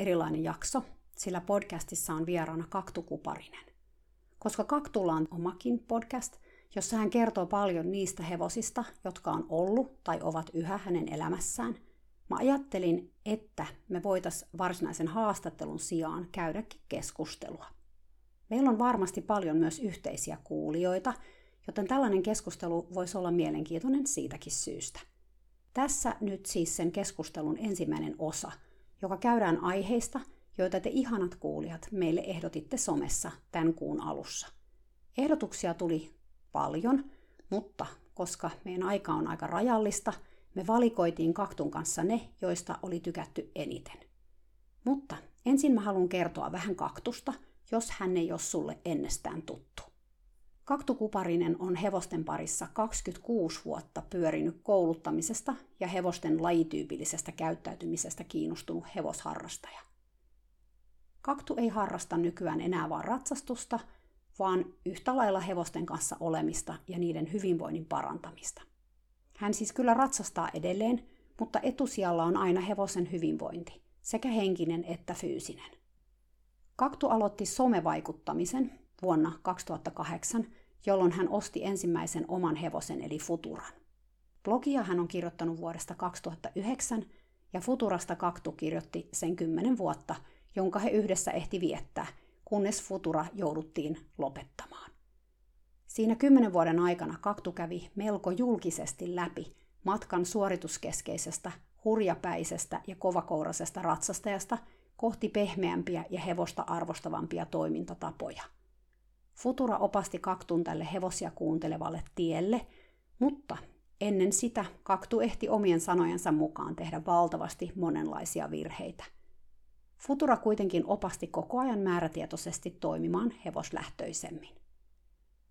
Erilainen jakso, sillä podcastissa on vieraana Kaktu Kuparinen. Koska Kaktulla on omakin podcast, jossa hän kertoo paljon niistä hevosista, jotka on ollut tai ovat yhä hänen elämässään, mä ajattelin, että me voitais varsinaisen haastattelun sijaan käydäkin keskustelua. Meillä on varmasti paljon myös yhteisiä kuulijoita, joten tällainen keskustelu voisi olla mielenkiintoinen siitäkin syystä. Tässä nyt siis sen keskustelun ensimmäinen osa, joka käydään aiheista, joita te ihanat kuulijat meille ehdotitte somessa tämän kuun alussa. Ehdotuksia tuli paljon, mutta koska meidän aika on aika rajallista, me valikoitiin Kaktun kanssa ne, joista oli tykätty eniten. Mutta ensin mä haluan kertoa vähän Kaktusta, jos hän ei ole sulle ennestään tuttu. Kaktu Kuparinen on hevosten parissa 26 vuotta pyörinyt kouluttamisesta ja hevosten lajityypillisestä käyttäytymisestä kiinnostunut hevosharrastaja. Kaktu ei harrasta nykyään enää vain ratsastusta, vaan yhtä lailla hevosten kanssa olemista ja niiden hyvinvoinnin parantamista. Hän siis kyllä ratsastaa edelleen, mutta etusijalla on aina hevosen hyvinvointi, sekä henkinen että fyysinen. Kaktu aloitti somevaikuttamisen vuonna 2008 jolloin hän osti ensimmäisen oman hevosen eli Futuran. Blogia hän on kirjoittanut vuodesta 2009 ja Futurasta Kaktu kirjoitti sen kymmenen vuotta, jonka he yhdessä ehti viettää, kunnes Futura jouduttiin lopettamaan. Siinä kymmenen vuoden aikana Kaktu kävi melko julkisesti läpi matkan suorituskeskeisestä, hurjapäisestä ja kovakourasesta ratsastajasta kohti pehmeämpiä ja hevosta arvostavampia toimintatapoja – Futura opasti Kaktun tälle hevosia kuuntelevalle tielle, mutta ennen sitä Kaktu ehti omien sanojensa mukaan tehdä valtavasti monenlaisia virheitä. Futura kuitenkin opasti koko ajan määrätietoisesti toimimaan hevoslähtöisemmin.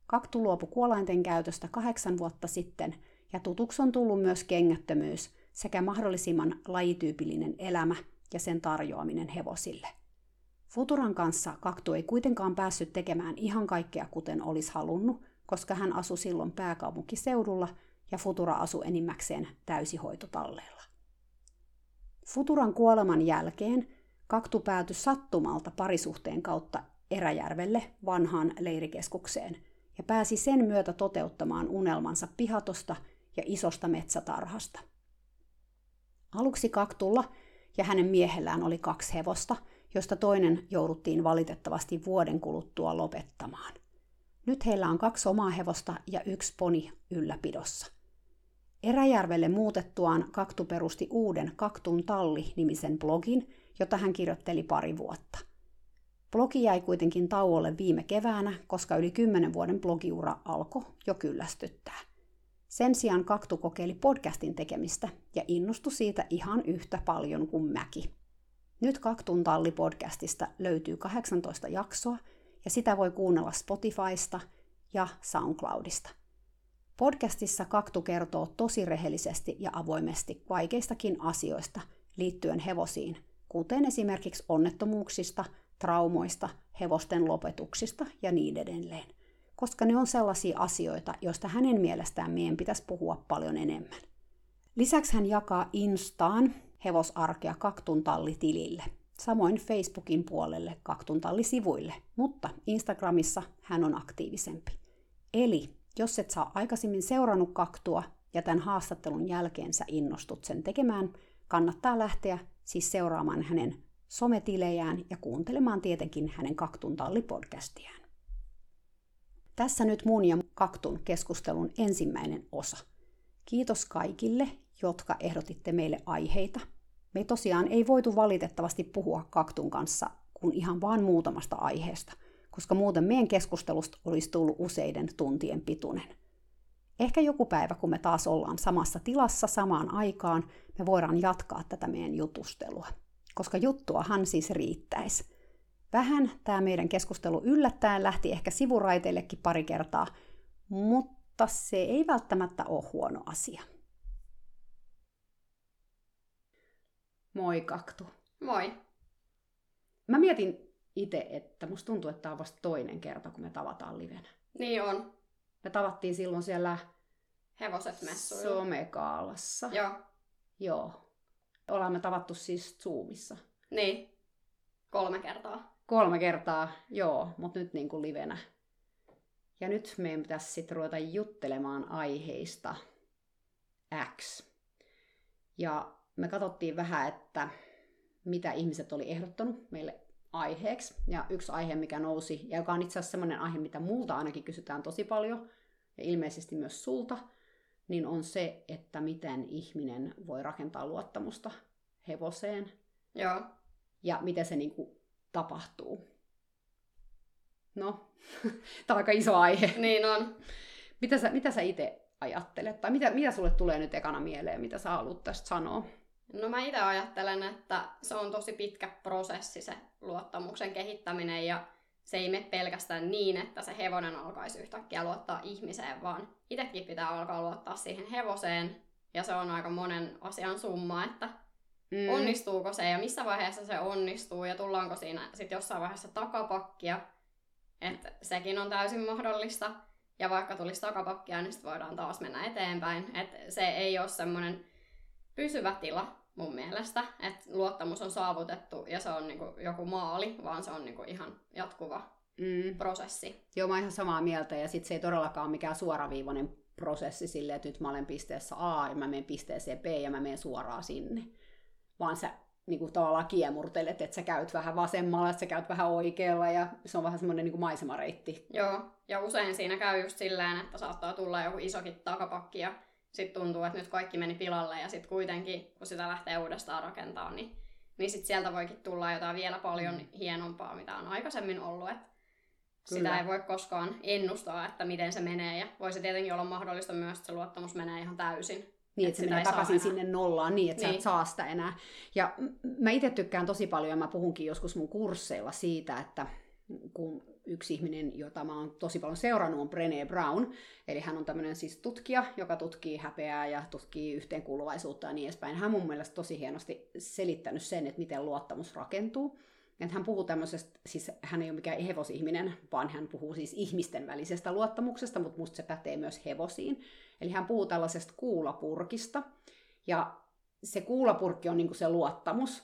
Kaktu luopui kuolainten käytöstä kahdeksan vuotta sitten ja tutuksi on tullut myös kengättömyys sekä mahdollisimman lajityypillinen elämä ja sen tarjoaminen hevosille. Futuran kanssa Kaktu ei kuitenkaan päässyt tekemään ihan kaikkea kuten olisi halunnut, koska hän asui silloin pääkaupunkiseudulla ja Futura asui enimmäkseen täysihoitotalleilla. Futuran kuoleman jälkeen Kaktu päätyi sattumalta parisuhteen kautta Eräjärvelle vanhaan leirikeskukseen ja pääsi sen myötä toteuttamaan unelmansa pihatosta ja isosta metsätarhasta. Aluksi Kaktulla ja hänen miehellään oli kaksi hevosta – josta toinen jouduttiin valitettavasti vuoden kuluttua lopettamaan. Nyt heillä on kaksi omaa hevosta ja yksi poni ylläpidossa. Eräjärvelle muutettuaan Kaktu perusti uuden Kaktun talli-nimisen blogin, jota hän kirjoitteli pari vuotta. Blogi jäi kuitenkin tauolle viime keväänä, koska yli kymmenen vuoden blogiura alkoi jo kyllästyttää. Sen sijaan Kaktu kokeili podcastin tekemistä ja innostui siitä ihan yhtä paljon kuin mäki. Nyt Kaktun talli-podcastista löytyy 18 jaksoa ja sitä voi kuunnella Spotifysta ja SoundCloudista. Podcastissa Kaktu kertoo tosi rehellisesti ja avoimesti vaikeistakin asioista liittyen hevosiin, kuten esimerkiksi onnettomuuksista, traumoista, hevosten lopetuksista ja niin edelleen, koska ne on sellaisia asioita, joista hänen mielestään meidän pitäisi puhua paljon enemmän. Lisäksi hän jakaa Instaan hevosarkea Kaktuntalli-tilille, samoin Facebookin puolelle Kaktuntalli-sivuille, mutta Instagramissa hän on aktiivisempi. Eli jos et saa aikaisemmin seurannut kaktua ja tämän haastattelun jälkeen sä innostut sen tekemään, kannattaa lähteä siis seuraamaan hänen sometilejään ja kuuntelemaan tietenkin hänen Kaktun talli-podcastiaan. Tässä nyt mun ja Kaktun keskustelun ensimmäinen osa. Kiitos kaikille, jotka ehdotitte meille aiheita. Me tosiaan ei voitu valitettavasti puhua Kaktun kanssa kuin ihan vain muutamasta aiheesta, koska muuten meidän keskustelusta olisi tullut useiden tuntien pituinen. ehkä joku päivä, kun me taas ollaan samassa tilassa samaan aikaan, me voidaan jatkaa tätä meidän jutustelua. Koska juttuahan siis riittäisi. Vähän tämä meidän keskustelu yllättäen lähti ehkä sivuraiteillekin pari kertaa, mutta se ei välttämättä ole huono asia. Moi Kaktu. Moi. Mä mietin itse, että musta tuntuu, että tämä on vasta toinen kerta, kun me tavataan livenä. Niin on. Me tavattiin silloin siellä Hevoset messuilla. Somekaalassa. Joo. Joo. Ollaan me tavattu siis Zoomissa. Niin. Kolme kertaa. Kolme kertaa, joo, mutta nyt niin kuin livenä. Ja nyt meidän pitäisi sitten ruveta juttelemaan aiheista X. Ja me katsottiin vähän, että mitä ihmiset oli ehdottanut meille aiheeksi. Ja yksi aihe, mikä nousi, ja joka on itse asiassa sellainen aihe, mitä multa ainakin kysytään tosi paljon, ja ilmeisesti myös sulta, niin on se, että miten ihminen voi rakentaa luottamusta hevoseen. Joo. Ja miten se niin kuin tapahtuu. No, tämä on aika iso aihe. Niin on. Mitä sä, mitä sä itse ajattelet? Tai mitä, mitä sulle tulee nyt ekana mieleen, mitä sä haluat tästä sanoa? No mä itse ajattelen, että se on tosi pitkä prosessi se luottamuksen kehittäminen ja se ei mene pelkästään niin, että se hevonen alkaisi yhtäkkiä luottaa ihmiseen, vaan itsekin pitää alkaa luottaa siihen hevoseen. Ja se on aika monen asian summa, että mm. onnistuuko se ja missä vaiheessa se onnistuu ja tullaanko siinä sitten jossain vaiheessa takapakkia. Että sekin on täysin mahdollista. Ja vaikka tulisi takapakkia, niin sitten voidaan taas mennä eteenpäin. Että se ei ole semmoinen pysyvä tila mun mielestä, että luottamus on saavutettu ja se on niinku joku maali, vaan se on niinku ihan jatkuva mm. prosessi. Joo, mä oon ihan samaa mieltä ja sitten se ei todellakaan ole mikään suoraviivainen prosessi silleen, että nyt mä olen pisteessä A ja mä menen pisteeseen B ja mä menen suoraan sinne. Vaan sä niin kuin tavallaan kiemurtelet, että sä käyt vähän vasemmalla, että sä käyt vähän oikealla ja se on vähän semmoinen niin maisemareitti. Joo, ja usein siinä käy just silleen, että saattaa tulla joku isokin takapakki ja sitten tuntuu, että nyt kaikki meni pilalle ja sitten kuitenkin, kun sitä lähtee uudestaan rakentamaan, niin, niin sitten sieltä voikin tulla jotain vielä paljon mm. hienompaa, mitä on aikaisemmin ollut. Et sitä ei voi koskaan ennustaa, että miten se menee ja voisi tietenkin olla mahdollista myös, että se luottamus menee ihan täysin. Niin, että, että se menee takaisin sinne nollaan niin, että niin. sä et niin. saa sitä enää. Ja mä itse tykkään tosi paljon, ja mä puhunkin joskus mun kursseilla siitä, että kun yksi ihminen, jota mä oon tosi paljon seurannut, on Brené Brown. Eli hän on tämmöinen siis tutkija, joka tutkii häpeää ja tutkii yhteenkuuluvaisuutta ja niin edespäin. Hän mun mielestä tosi hienosti selittänyt sen, että miten luottamus rakentuu. Että hän puhuu tämmöisestä, siis hän ei ole mikään hevosihminen, vaan hän puhuu siis ihmisten välisestä luottamuksesta, mutta musta se pätee myös hevosiin. Eli hän puhuu tällaisesta kuulapurkista, ja se kuulapurkki on niin se luottamus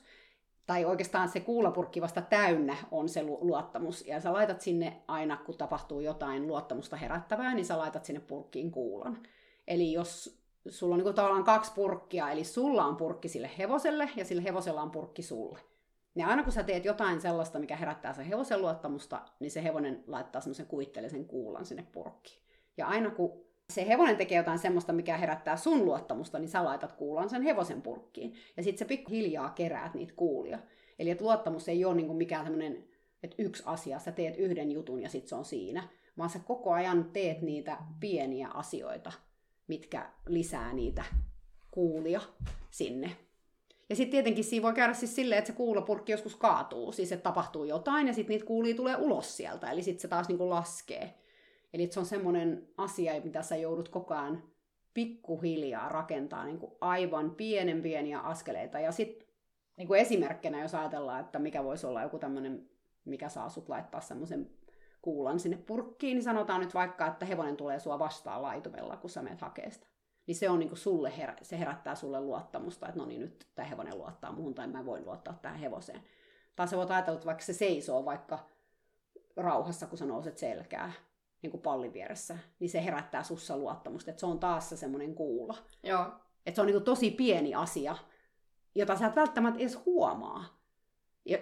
tai oikeastaan se kuulapurkki vasta täynnä on se luottamus. Ja sä laitat sinne aina, kun tapahtuu jotain luottamusta herättävää, niin sä laitat sinne purkkiin kuulan. Eli jos sulla on niin tavallaan kaksi purkkia, eli sulla on purkki sille hevoselle ja sille hevosella on purkki sulle. Ja aina kun sä teet jotain sellaista, mikä herättää sen hevosen luottamusta, niin se hevonen laittaa semmoisen kuitteellisen kuulan sinne purkkiin. Ja aina kun se hevonen tekee jotain semmoista, mikä herättää sun luottamusta, niin sä laitat kuulan sen hevosen purkkiin. Ja sitten se pikkuhiljaa keräät niitä kuulia. Eli että luottamus ei ole niinku mikään tämmöinen, että yksi asia, sä teet yhden jutun ja sitten se on siinä, vaan sä koko ajan teet niitä pieniä asioita, mitkä lisää niitä kuulia sinne. Ja sitten tietenkin siinä voi käydä siis silleen, että se kuulopurkki joskus kaatuu, siis että tapahtuu jotain ja sitten niitä kuulia tulee ulos sieltä, eli sitten se taas niinku laskee. Eli se on semmoinen asia, mitä sä joudut koko ajan pikkuhiljaa rakentaa niin kuin aivan pienen pieniä askeleita. Ja sitten niin kuin esimerkkinä, jos ajatellaan, että mikä voisi olla joku tämmöinen, mikä saa sut laittaa semmoisen kuulan sinne purkkiin, niin sanotaan nyt vaikka, että hevonen tulee sua vastaan laitumella, kun sä menet hakeesta. Niin se on niin kuin sulle, herä, se herättää sulle luottamusta, että no niin, nyt tämä hevonen luottaa muuhun, tai mä voin luottaa tähän hevoseen. Tai sä voit ajatella, että vaikka se seisoo vaikka rauhassa, kun sä nouset selkää, niin kuin pallin vieressä, niin se herättää sussa luottamusta, että se on taas se semmoinen kuula. Joo. Että se on niin kuin tosi pieni asia, jota sä et välttämättä edes huomaa,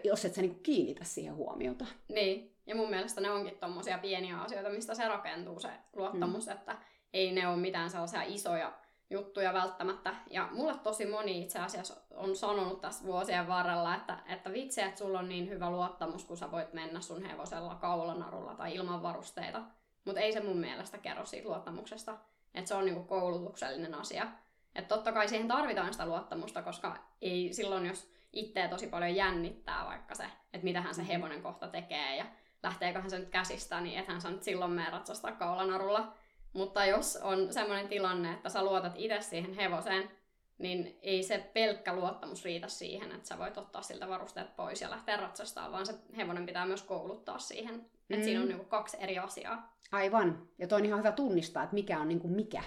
jos et sä niin kuin kiinnitä siihen huomiota. Niin, ja mun mielestä ne onkin tommosia pieniä asioita, mistä se rakentuu se luottamus, mm. että ei ne ole mitään sellaisia isoja juttuja välttämättä. Ja mulle tosi moni itse asiassa on sanonut tässä vuosien varrella, että, että vitsi, että sulla on niin hyvä luottamus, kun sä voit mennä sun hevosella kaulanarulla tai ilman varusteita. Mutta ei se mun mielestä kerro siitä luottamuksesta. että se on niinku koulutuksellinen asia. Että totta kai siihen tarvitaan sitä luottamusta, koska ei silloin, jos itseä tosi paljon jännittää vaikka se, että mitähän se mm-hmm. hevonen kohta tekee ja lähteeköhän se nyt käsistä, niin ethän sä nyt silloin mene ratsastaa kaulanarulla. Mutta jos on sellainen tilanne, että sä luotat itse siihen hevoseen, niin ei se pelkkä luottamus riitä siihen, että sä voit ottaa siltä varusteet pois ja lähteä ratsastamaan, vaan se hevonen pitää myös kouluttaa siihen. Mm. Että siinä on niinku kaksi eri asiaa. Aivan. Ja toi on ihan hyvä tunnistaa, että mikä on niinku mikä.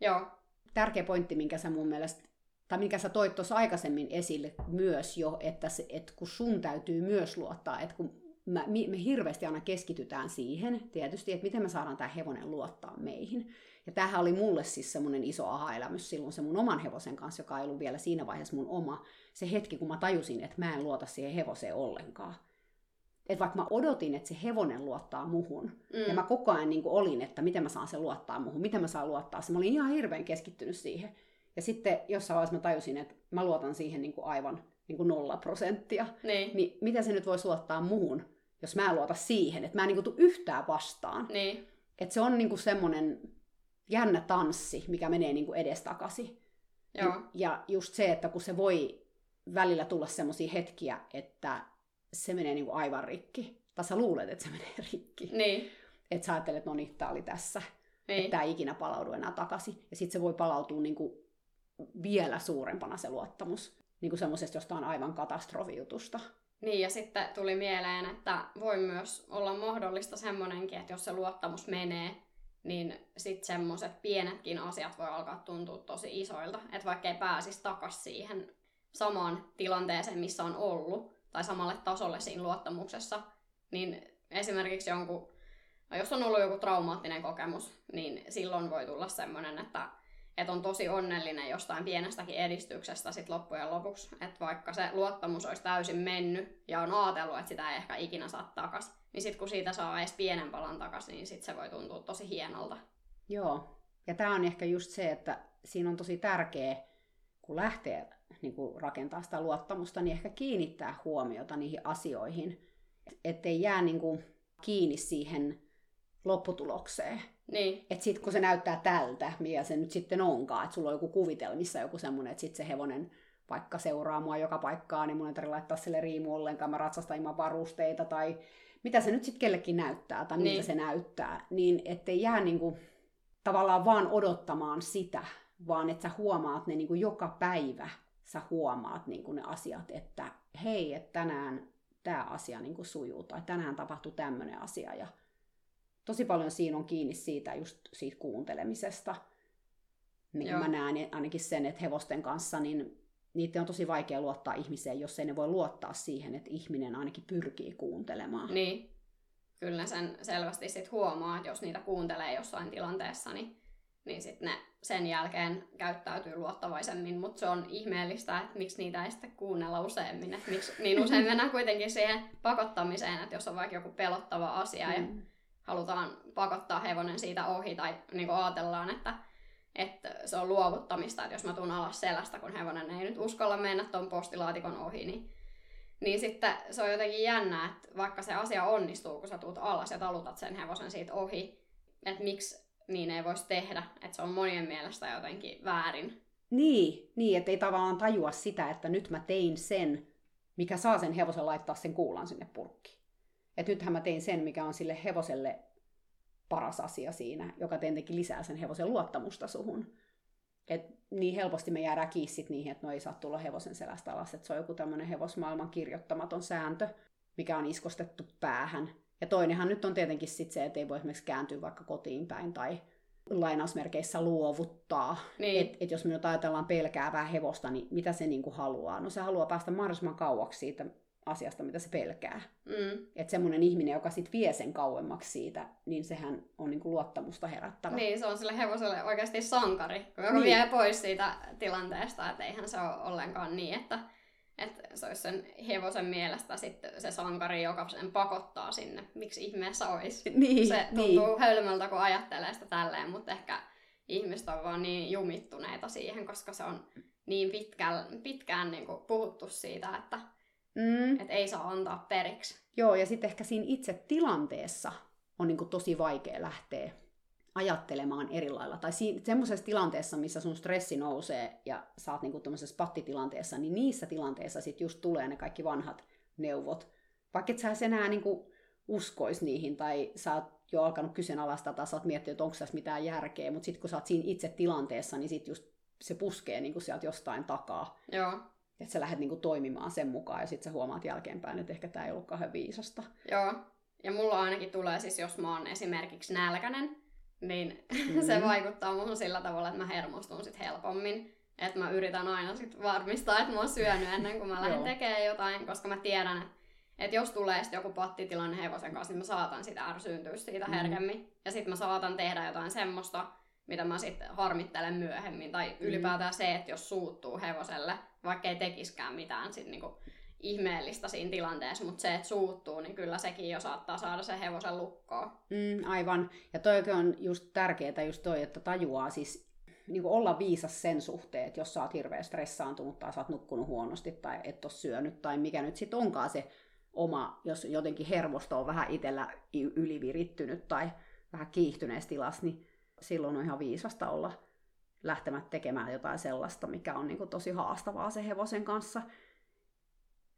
Joo. Tärkeä pointti, minkä sä mun mielestä, tai minkä sä toit tuossa aikaisemmin esille myös jo, että, se, että kun sun täytyy myös luottaa, että kun mä, me hirveästi aina keskitytään siihen, tietysti, että miten me saadaan tämä hevonen luottaa meihin. Ja tämähän oli mulle siis semmoinen iso aha-elämys silloin se mun oman hevosen kanssa, joka ei ollut vielä siinä vaiheessa mun oma. Se hetki, kun mä tajusin, että mä en luota siihen hevoseen ollenkaan. Että vaikka mä odotin, että se hevonen luottaa muhun, mm. ja mä koko ajan niin olin, että miten mä saan sen luottaa muhun, miten mä saan luottaa se. Mä olin ihan hirveän keskittynyt siihen. Ja sitten jossain vaiheessa mä tajusin, että mä luotan siihen niin kuin aivan niin kuin nolla prosenttia. Niin. niin miten se nyt voisi luottaa muhun, jos mä en luota siihen, että mä en niin kuin yhtään vastaan. Niin. Että se on niin kuin semmoinen jännä tanssi, mikä menee niin kuin edestakaisin. Joo. Ja just se, että kun se voi välillä tulla semmoisia hetkiä, että se menee niin kuin aivan rikki. Tai sä luulet, että se menee rikki. Niin. Että sä ajattelet, että no niin, tää oli tässä. Niin. Että ei ikinä palaudu enää takaisin. Ja sitten se voi palautua niin kuin vielä suurempana se luottamus. Niin kuin semmoisesta jostain aivan katastrofijutusta. Niin, ja sitten tuli mieleen, että voi myös olla mahdollista semmoinenkin, että jos se luottamus menee, niin sitten semmoiset pienetkin asiat voi alkaa tuntua tosi isoilta. Että vaikka ei pääsisi takas siihen samaan tilanteeseen, missä on ollut, tai samalle tasolle siinä luottamuksessa, niin esimerkiksi jonkun, jos on ollut joku traumaattinen kokemus, niin silloin voi tulla semmoinen, että, että on tosi onnellinen jostain pienestäkin edistyksestä sit loppujen lopuksi. Että vaikka se luottamus olisi täysin mennyt ja on ajatellut, että sitä ei ehkä ikinä saa takas, niin sitten kun siitä saa edes pienen palan takaisin, niin sitten se voi tuntua tosi hienolta. Joo. Ja tämä on ehkä just se, että siinä on tosi tärkeä, kun lähtee niin kuin rakentaa sitä luottamusta, niin ehkä kiinnittää huomiota niihin asioihin, ettei jää niin kiinni siihen lopputulokseen. Niin. Että sitten kun se näyttää tältä, mikä se nyt sitten onkaan, että sulla on joku kuvitelmissa joku semmoinen, että sitten se hevonen vaikka seuraa mua joka paikkaan, niin mun ei tarvitse laittaa sille riimu ollenkaan, mä ratsastan ilman varusteita, tai mitä se nyt sitten kellekin näyttää, tai niin. miltä se näyttää, niin ettei jää niinku tavallaan vaan odottamaan sitä, vaan että sä huomaat ne niinku joka päivä, sä huomaat niinku ne asiat, että hei, että tänään tämä asia niinku sujuu, tai tänään tapahtui tämmöinen asia, ja tosi paljon siinä on kiinni siitä just siitä kuuntelemisesta. Niin kuin mä näen ainakin sen, että hevosten kanssa, niin niiden on tosi vaikea luottaa ihmiseen, jos ei ne voi luottaa siihen, että ihminen ainakin pyrkii kuuntelemaan. Niin. Kyllä sen selvästi sit huomaa, että jos niitä kuuntelee jossain tilanteessa, niin, niin sit ne sen jälkeen käyttäytyy luottavaisemmin, mutta se on ihmeellistä, että miksi niitä ei sitten kuunnella useammin. Että miksi niin usein mennään kuitenkin siihen pakottamiseen, että jos on vaikka joku pelottava asia mm. ja halutaan pakottaa hevonen siitä ohi tai niin ajatellaan, että että se on luovuttamista, että jos mä tuun alas selästä, kun hevonen ei nyt uskalla mennä tuon postilaatikon ohi, niin, niin sitten se on jotenkin jännä, että vaikka se asia onnistuu, kun sä tuut alas ja talutat sen hevosen siitä ohi, että miksi niin ei voisi tehdä, että se on monien mielestä jotenkin väärin. Niin, niin että ei tavallaan tajua sitä, että nyt mä tein sen, mikä saa sen hevosen laittaa sen kuulan sinne purkkiin. Että nythän mä tein sen, mikä on sille hevoselle paras asia siinä, joka tietenkin lisää sen hevosen luottamusta suhun. Et niin helposti me jäädään kiinni niihin, että no ei saa tulla hevosen selästä alas, että se on joku tämmöinen hevosmaailman kirjoittamaton sääntö, mikä on iskostettu päähän. Ja toinenhan nyt on tietenkin sit se, että ei voi esimerkiksi kääntyä vaikka kotiin päin tai lainausmerkeissä luovuttaa. Niin. Että et jos me nyt ajatellaan pelkäävää hevosta, niin mitä se niinku haluaa? No se haluaa päästä mahdollisimman kauaksi siitä asiasta, mitä se pelkää. Mm. Että semmoinen ihminen, joka sit vie sen kauemmaksi siitä, niin sehän on niinku luottamusta herättävä. Niin, se on sille hevoselle oikeasti sankari, joka niin. vie pois siitä tilanteesta, että eihän se ole ollenkaan niin, että, että se olisi sen hevosen mielestä sitten se sankari, joka sen pakottaa sinne. Miksi ihmeessä olisi? Niin, se tuntuu niin. hölmöltä, kun ajattelee sitä tälleen, mutta ehkä ihmiset on vaan niin jumittuneita siihen, koska se on niin pitkään, pitkään niin kuin puhuttu siitä, että Mm. Että ei saa antaa periksi. Joo, ja sitten ehkä siinä itse tilanteessa on niin tosi vaikea lähteä ajattelemaan eri lailla. Tai si- semmoisessa tilanteessa, missä sun stressi nousee ja sä oot niinku tämmöisessä pattitilanteessa, niin niissä tilanteissa sit just tulee ne kaikki vanhat neuvot. Vaikka et sä enää niinku uskois niihin tai sä oot jo alkanut kyseenalaistaa tai sä oot miettinyt, että onko tässä mitään järkeä, mutta sitten kun sä oot siinä itse tilanteessa, niin sit just se puskee niinku sieltä jostain takaa. Joo. Että sä lähdet niinku toimimaan sen mukaan ja sitten sä huomaat jälkeenpäin, että ehkä tämä ei ollut kauhean viisasta. Joo. Ja mulla ainakin tulee siis, jos mä oon esimerkiksi nälkänen, niin Mm. se vaikuttaa muuhun sillä tavalla, että mä hermostun sit helpommin. Että mä yritän aina sit varmistaa, että mä oon syönyt ennen kuin mä lähden tekemään jotain, koska mä tiedän, että että jos tulee sit joku pattitilanne hevosen kanssa, niin mä saatan sitä ärsyyntyä siitä Mm. herkemmin. Ja sitten mä saatan tehdä jotain semmoista, mitä mä sitten harmittelen myöhemmin. Tai Mm. ylipäätään se, että jos suuttuu hevoselle, vaikka ei tekiskään mitään sit niinku ihmeellistä siinä tilanteessa, mutta se, että suuttuu, niin kyllä sekin jo saattaa saada sen hevosen lukkoon. Mm, aivan. Ja toi on just tärkeää just toi, että tajuaa siis niin olla viisas sen suhteen, että jos sä oot hirveän stressaantunut tai sä oot nukkunut huonosti tai et ole syönyt tai mikä nyt sitten onkaan se oma, jos jotenkin hermosto on vähän itsellä ylivirittynyt tai vähän kiihtyneessä tilassa, niin silloin on ihan viisasta olla lähtemät tekemään jotain sellaista, mikä on niin kuin tosi haastavaa sen hevosen kanssa.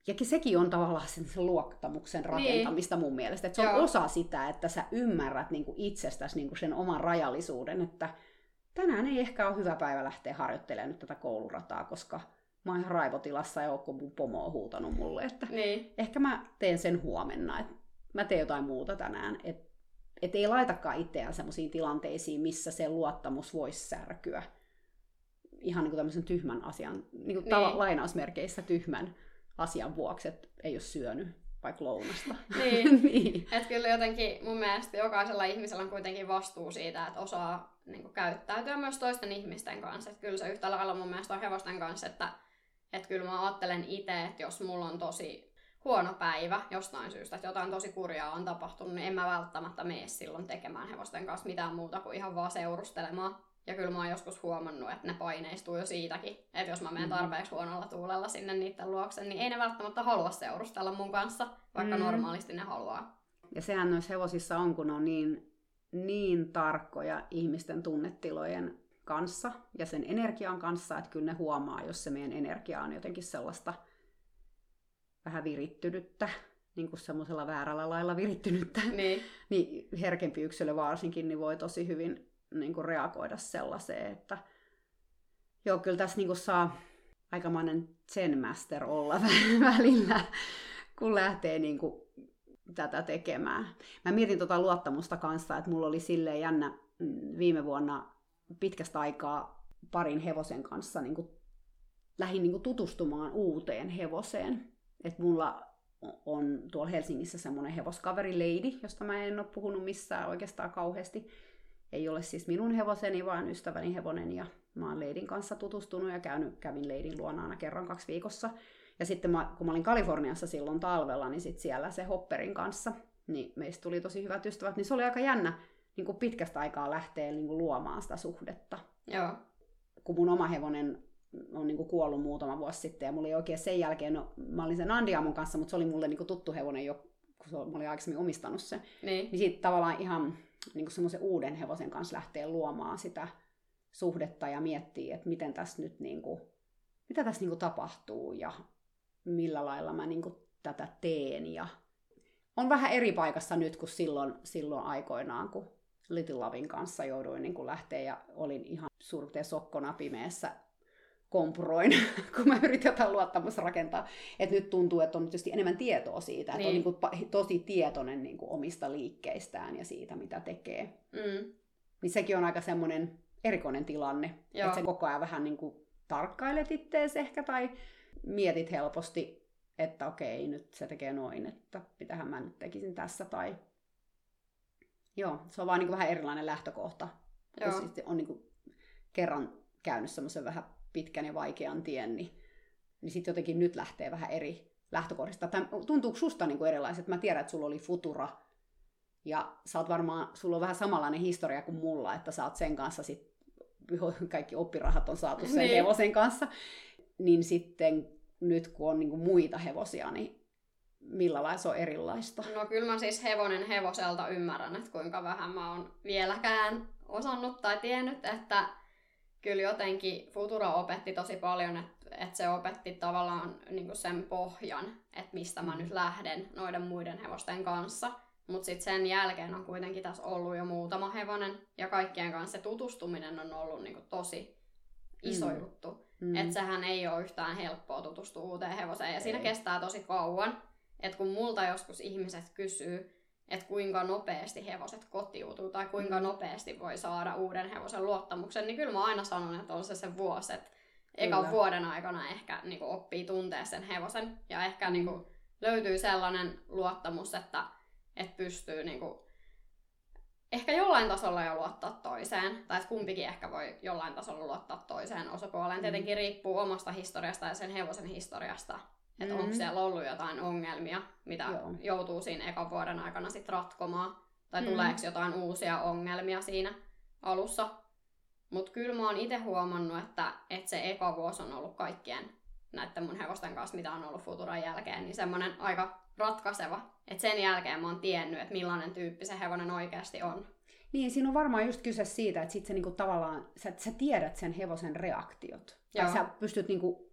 Ja sekin on tavallaan sen sen luottamuksen rakentamista mun mielestä. Että se on Joo. osa sitä, että sä ymmärrät niin kuin itsestäsi niin kuin sen oman rajallisuuden, että tänään ei ehkä ole hyvä päivä lähteä harjoittelemaan nyt tätä koulurataa, koska mä oon ihan raivotilassa ja kun mun pomo on huutanut mulle, että Niin, ehkä mä teen sen huomenna, että mä teen jotain muuta tänään. Että et ei laitakaan itseään sellaisiin tilanteisiin, missä se luottamus voisi särkyä. Ihan niin kuin tämmöisen tyhmän asian, niin kuin Niin. lainausmerkeissä tyhmän asian vuoksi, että ei ole syönyt vaikka lounasta. niin. niin. Että kyllä jotenkin mun mielestä jokaisella ihmisellä on kuitenkin vastuu siitä, että osaa niin kuin, käyttäytyä myös toisten ihmisten kanssa. Että kyllä se yhtä lailla mun mielestä on hevosten kanssa, että, että kyllä mä ajattelen itse, että jos mulla on tosi huono päivä jostain syystä, että jotain tosi kurjaa on tapahtunut, niin en mä välttämättä mene silloin tekemään hevosten kanssa mitään muuta kuin ihan vaan seurustelemaan. Ja kyllä mä oon joskus huomannut, että ne paineistuu jo siitäkin, että jos mä menen Mhm. tarpeeksi huonolla tuulella sinne niiden luokse, niin ei ne välttämättä halua seurustella mun kanssa, vaikka Mhm. normaalisti ne haluaa. Ja sehän noissa hevosissa on, kun on niin, niin tarkkoja ihmisten tunnetilojen kanssa ja sen energian kanssa, että kyllä ne huomaa, jos se meidän energia on jotenkin sellaista vähän virittynyttä, niin kuin semmoisella väärällä lailla virittynyttä, Niin, niin herkempi yksilö varsinkin niin voi tosi hyvin niin kuin reagoida sellaiseen, että joo, kyllä tässä niin kuin saa aikamoinen zen master olla välillä, kun lähtee niin kuin tätä tekemään. Mä mietin tuota luottamusta kanssa, että mulla oli silleen jännä mm, viime vuonna pitkästä aikaa parin hevosen kanssa niin kuin, lähdin niin kuin tutustumaan uuteen hevoseen. Että mulla on tuolla Helsingissä semmoinen hevoskaveri Lady, josta mä en ole puhunut missään oikeastaan kauheasti. Ei ole siis minun hevoseni, vaan ystäväni hevonen. Ja mä oon Leidin kanssa tutustunut ja käynyt, kävin Leidin luona aina kerran kaksi viikossa. Ja sitten mä, kun mä olin Kaliforniassa silloin talvella, niin sit siellä se Hopperin kanssa, niin meistä tuli tosi hyvät ystävät. Niin se oli aika jännä niin kuin pitkästä aikaa lähteä niin kuin luomaan sitä suhdetta. joo. Kun mun oma hevonen on niin kuin kuollut muutama vuosi sitten, ja mulla ei oikein sen jälkeen, no mä olin sen Andiamon kanssa, mutta se oli mulle niin kuin tuttu hevonen jo, kun se, mä olin aikaisemmin omistanut sen. Niin, Niin siitä tavallaan ihan niin kuin semmoisen uuden hevosen kanssa lähtee luomaan sitä suhdetta ja miettii, että miten tässä nyt niin kuin, mitä tässä niin kuin tapahtuu ja millä lailla mä niin kuin tätä teen. Ja on vähän eri paikassa nyt kuin silloin, silloin aikoinaan, kun Little Lavin kanssa jouduin niin kuin lähteä ja olin ihan surkteen sokkona pimeässä kompuroin, kun mä yritin jotain luottamusta rakentaa. Et nyt tuntuu, että on tietysti enemmän tietoa siitä, että Niin. on niin kuin tosi tietoinen niin kuin omista liikkeistään ja siitä, mitä tekee. mm, Niin sekin on aika semmoinen erikoinen tilanne, Joo. että sä koko ajan vähän niin kuin tarkkailet ittees ehkä tai mietit helposti, että okei, nyt se tekee noin, että mitähän mä nyt tekisin tässä tai... Joo, se on vaan niin kuin vähän erilainen lähtökohta. Joo. Jos sitten on niin kuin kerran käynyt semmoisen vähän pitkän ja vaikean tien, niin, niin sitten jotenkin nyt lähtee vähän eri lähtökohdista. Tai tuntuuko susta niin kuin erilaiset? Mä tiedän, että sulla oli Futura, ja sä oot varmaan, sulla on vähän samanlainen historia kuin mulla, että sä oot sen kanssa sit, kaikki oppirahat on saatu sen Niin. hevosen kanssa. Niin sitten nyt kun on niinku muita hevosia, niin millä lailla se on erilaista? No kyllä mä siis hevonen hevoselta ymmärrän, että kuinka vähän mä oon vieläkään osannut tai tiennyt, että kyllä jotenkin Futura opetti tosi paljon, että, että se opetti tavallaan niin sen pohjan, että mistä mä mm. nyt lähden noiden muiden hevosten kanssa. Mutta sitten sen jälkeen on kuitenkin tässä ollut jo muutama hevonen, ja kaikkien kanssa se tutustuminen on ollut niinku tosi iso mm. juttu. Mm. Että sehän ei ole yhtään helppoa tutustua uuteen hevoseen, ja ei. siinä kestää tosi kauan. Että kun multa joskus ihmiset kysyy, että kuinka nopeasti hevoset kotiutuu tai kuinka mm. nopeasti voi saada uuden hevosen luottamuksen, niin kyllä mä aina sanon, että on se se vuosi, että eka vuoden aikana ehkä niin kuin, oppii tuntea sen hevosen ja ehkä mm. niin kuin, löytyy sellainen luottamus, että, että pystyy niin kuin, ehkä jollain tasolla jo luottaa toiseen, tai että kumpikin ehkä voi jollain tasolla luottaa toiseen osapuoleen. Mm. Tietenkin riippuu omasta historiasta ja sen hevosen historiasta, että mm. onko siellä ollut jotain ongelmia, mitä Joo. joutuu siinä ekan vuoden aikana sitten ratkomaan. Tai mm. tuleeko jotain uusia ongelmia siinä alussa. Mutta kyllä mä oon itse huomannut, että, että se eka vuosi on ollut kaikkien näiden mun hevosten kanssa, mitä on ollut Futuran jälkeen, niin semmoinen aika ratkaiseva. Että sen jälkeen mä oon tiennyt, että millainen tyyppi se hevonen oikeasti on. Niin, siinä on varmaan just kyse siitä, että sit sä niinku tavallaan, sä, sä tiedät sen hevosen reaktiot. Joo. Tai sä pystyt niinku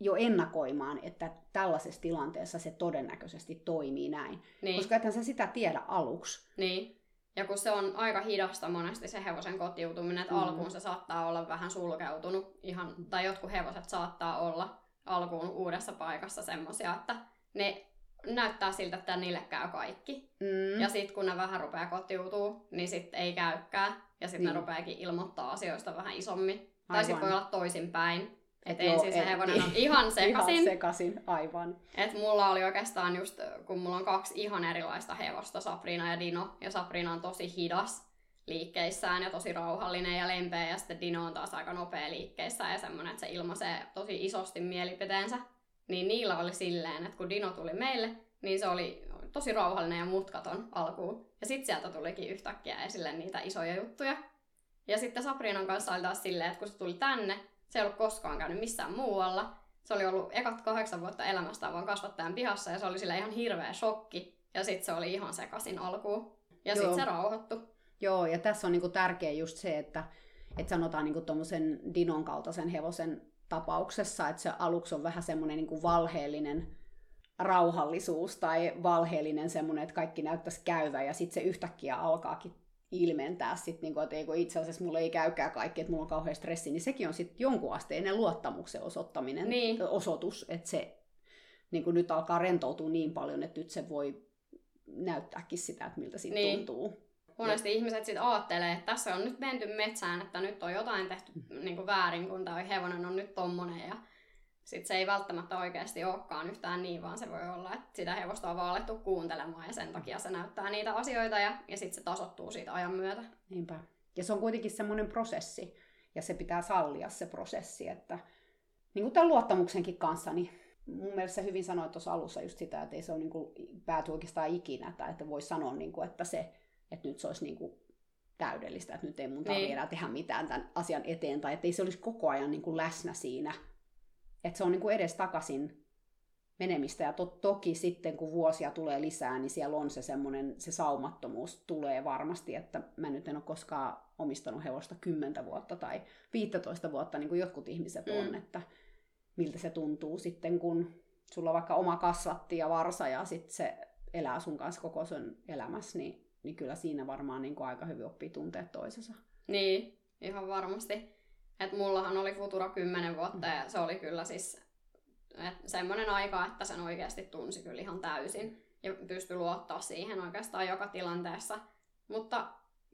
jo ennakoimaan, että tällaisessa tilanteessa se todennäköisesti toimii näin. Niin. Koska ethän sä sitä tiedä aluksi. Niin. Ja kun se on aika hidasta monesti se hevosen kotiutuminen, että mm. alkuun se saattaa olla vähän sulkeutunut, ihan, tai jotkut hevoset saattaa olla alkuun uudessa paikassa semmoisia, että ne näyttää siltä, että niille käy kaikki. Mm. Ja sitten kun ne vähän rupeaa kotiutuu, niin sitten ei käykään. Ja sitten niin. ne rupeakin ilmoittaa asioista vähän isommin. Aivan. Tai sitten voi olla toisinpäin. Et ensin se hevonen on ihan sekasin. ihan sekasin, aivan. Et mulla oli oikeastaan just, kun mulla on kaksi ihan erilaista hevosta, Sabrina ja Dino. Ja Sabrina on tosi hidas liikkeissään ja tosi rauhallinen ja lempeä. Ja sitten Dino on taas aika nopea liikkeissään ja semmoinen, että se ilmaisee tosi isosti mielipiteensä. Niin niillä oli silleen, että kun Dino tuli meille, niin se oli tosi rauhallinen ja mutkaton alkuun. Ja sitten sieltä tulikin yhtäkkiä esille niitä isoja juttuja. Ja sitten Sabrinan kanssa oli taas silleen, että kun se tuli tänne, se ei ollut koskaan käynyt missään muualla. Se oli ollut ekat kahdeksan vuotta elämästään vaan kasvattajan pihassa ja se oli sille ihan hirveä shokki. Ja sitten se oli ihan sekasin alkuun. Ja sitten se rauhoittu. Joo, ja tässä on niinku tärkeä just se, että, että sanotaan niinku tuommoisen Dinon kaltaisen hevosen tapauksessa, että se aluksi on vähän semmoinen niinku valheellinen rauhallisuus tai valheellinen semmoinen, että kaikki näyttäisi käyvä ja sitten se yhtäkkiä alkaakin ilmentää sit, niin kuin, että ei, kun itse asiassa mulla ei käykään kaikki, että mulla on kauhean stressi, niin sekin on sitten jonkun asteinen luottamuksen osoittaminen, niin. osoitus, että se niin kuin nyt alkaa rentoutua niin paljon, että nyt se voi näyttääkin sitä, että miltä siitä niin. tuntuu. Monesti ja. ihmiset sitten ajattelee, että tässä on nyt menty metsään, että nyt on jotain tehty mm. niin kuin väärin, kun tämä hevonen on nyt tommonen ja sitten se ei välttämättä oikeasti olekaan yhtään niin, vaan se voi olla, että sitä hevosta on vaan alettu kuuntelemaan ja sen takia se näyttää niitä asioita ja, ja sitten se tasottuu siitä ajan myötä. Niinpä. Ja se on kuitenkin semmoinen prosessi ja se pitää sallia se prosessi, että niin kuin tämän luottamuksenkin kanssa, niin mun mielestä hyvin sanoit tuossa alussa just sitä, että ei se ole niin kuin, pääty oikeastaan ikinä, tai että voi sanoa, niin kuin, että, se, että nyt se olisi niin kuin täydellistä, että nyt ei mun tarvitse niin. enää tehdä mitään tämän asian eteen, tai että ei se olisi koko ajan niin kuin läsnä siinä että se on niin kuin edes takaisin menemistä. Ja to, toki sitten, kun vuosia tulee lisää, niin siellä on se semmoinen, se saumattomuus tulee varmasti, että mä nyt en ole koskaan omistanut hevosta 10 vuotta tai 15 vuotta, niin kuin jotkut ihmiset mm. on, että miltä se tuntuu sitten, kun sulla on vaikka oma kasvatti ja varsa ja sitten se elää sun kanssa koko sen elämässä, niin, niin kyllä siinä varmaan niin kuin aika hyvin oppii tuntea toisensa. Niin, ihan varmasti. Et mullahan oli Futura 10 vuotta ja se oli kyllä siis semmoinen aika, että sen oikeasti tunsi kyllä ihan täysin ja pystyi luottaa siihen oikeastaan joka tilanteessa. Mutta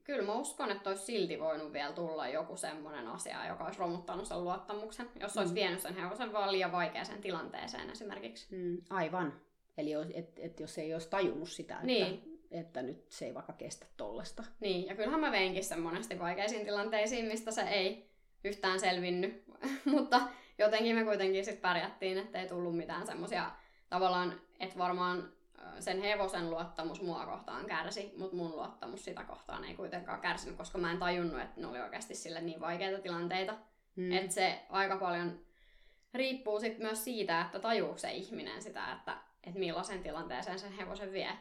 kyllä mä uskon, että olisi silti voinut vielä tulla joku semmoinen asia, joka olisi romuttanut sen luottamuksen, jos olisi mm. vienyt sen hevosen vaan liian vaikeaseen tilanteeseen esimerkiksi. Mm, aivan. Eli et, et jos ei olisi tajunnut sitä, että, niin. että nyt se ei vaikka kestä tollesta. Niin, ja kyllähän mä veinkin sen monesti vaikeisiin tilanteisiin, mistä se ei yhtään selvinnyt, mutta jotenkin me kuitenkin sitten pärjättiin, että ei tullut mitään semmoisia tavallaan, että varmaan sen hevosen luottamus mua kohtaan kärsi, mutta mun luottamus sitä kohtaan ei kuitenkaan kärsinyt, koska mä en tajunnut, että ne oli oikeasti sille niin vaikeita tilanteita. Hmm. Että se aika paljon riippuu sit myös siitä, että tajuuko se ihminen sitä, että, että millaisen tilanteeseen sen hevosen vie.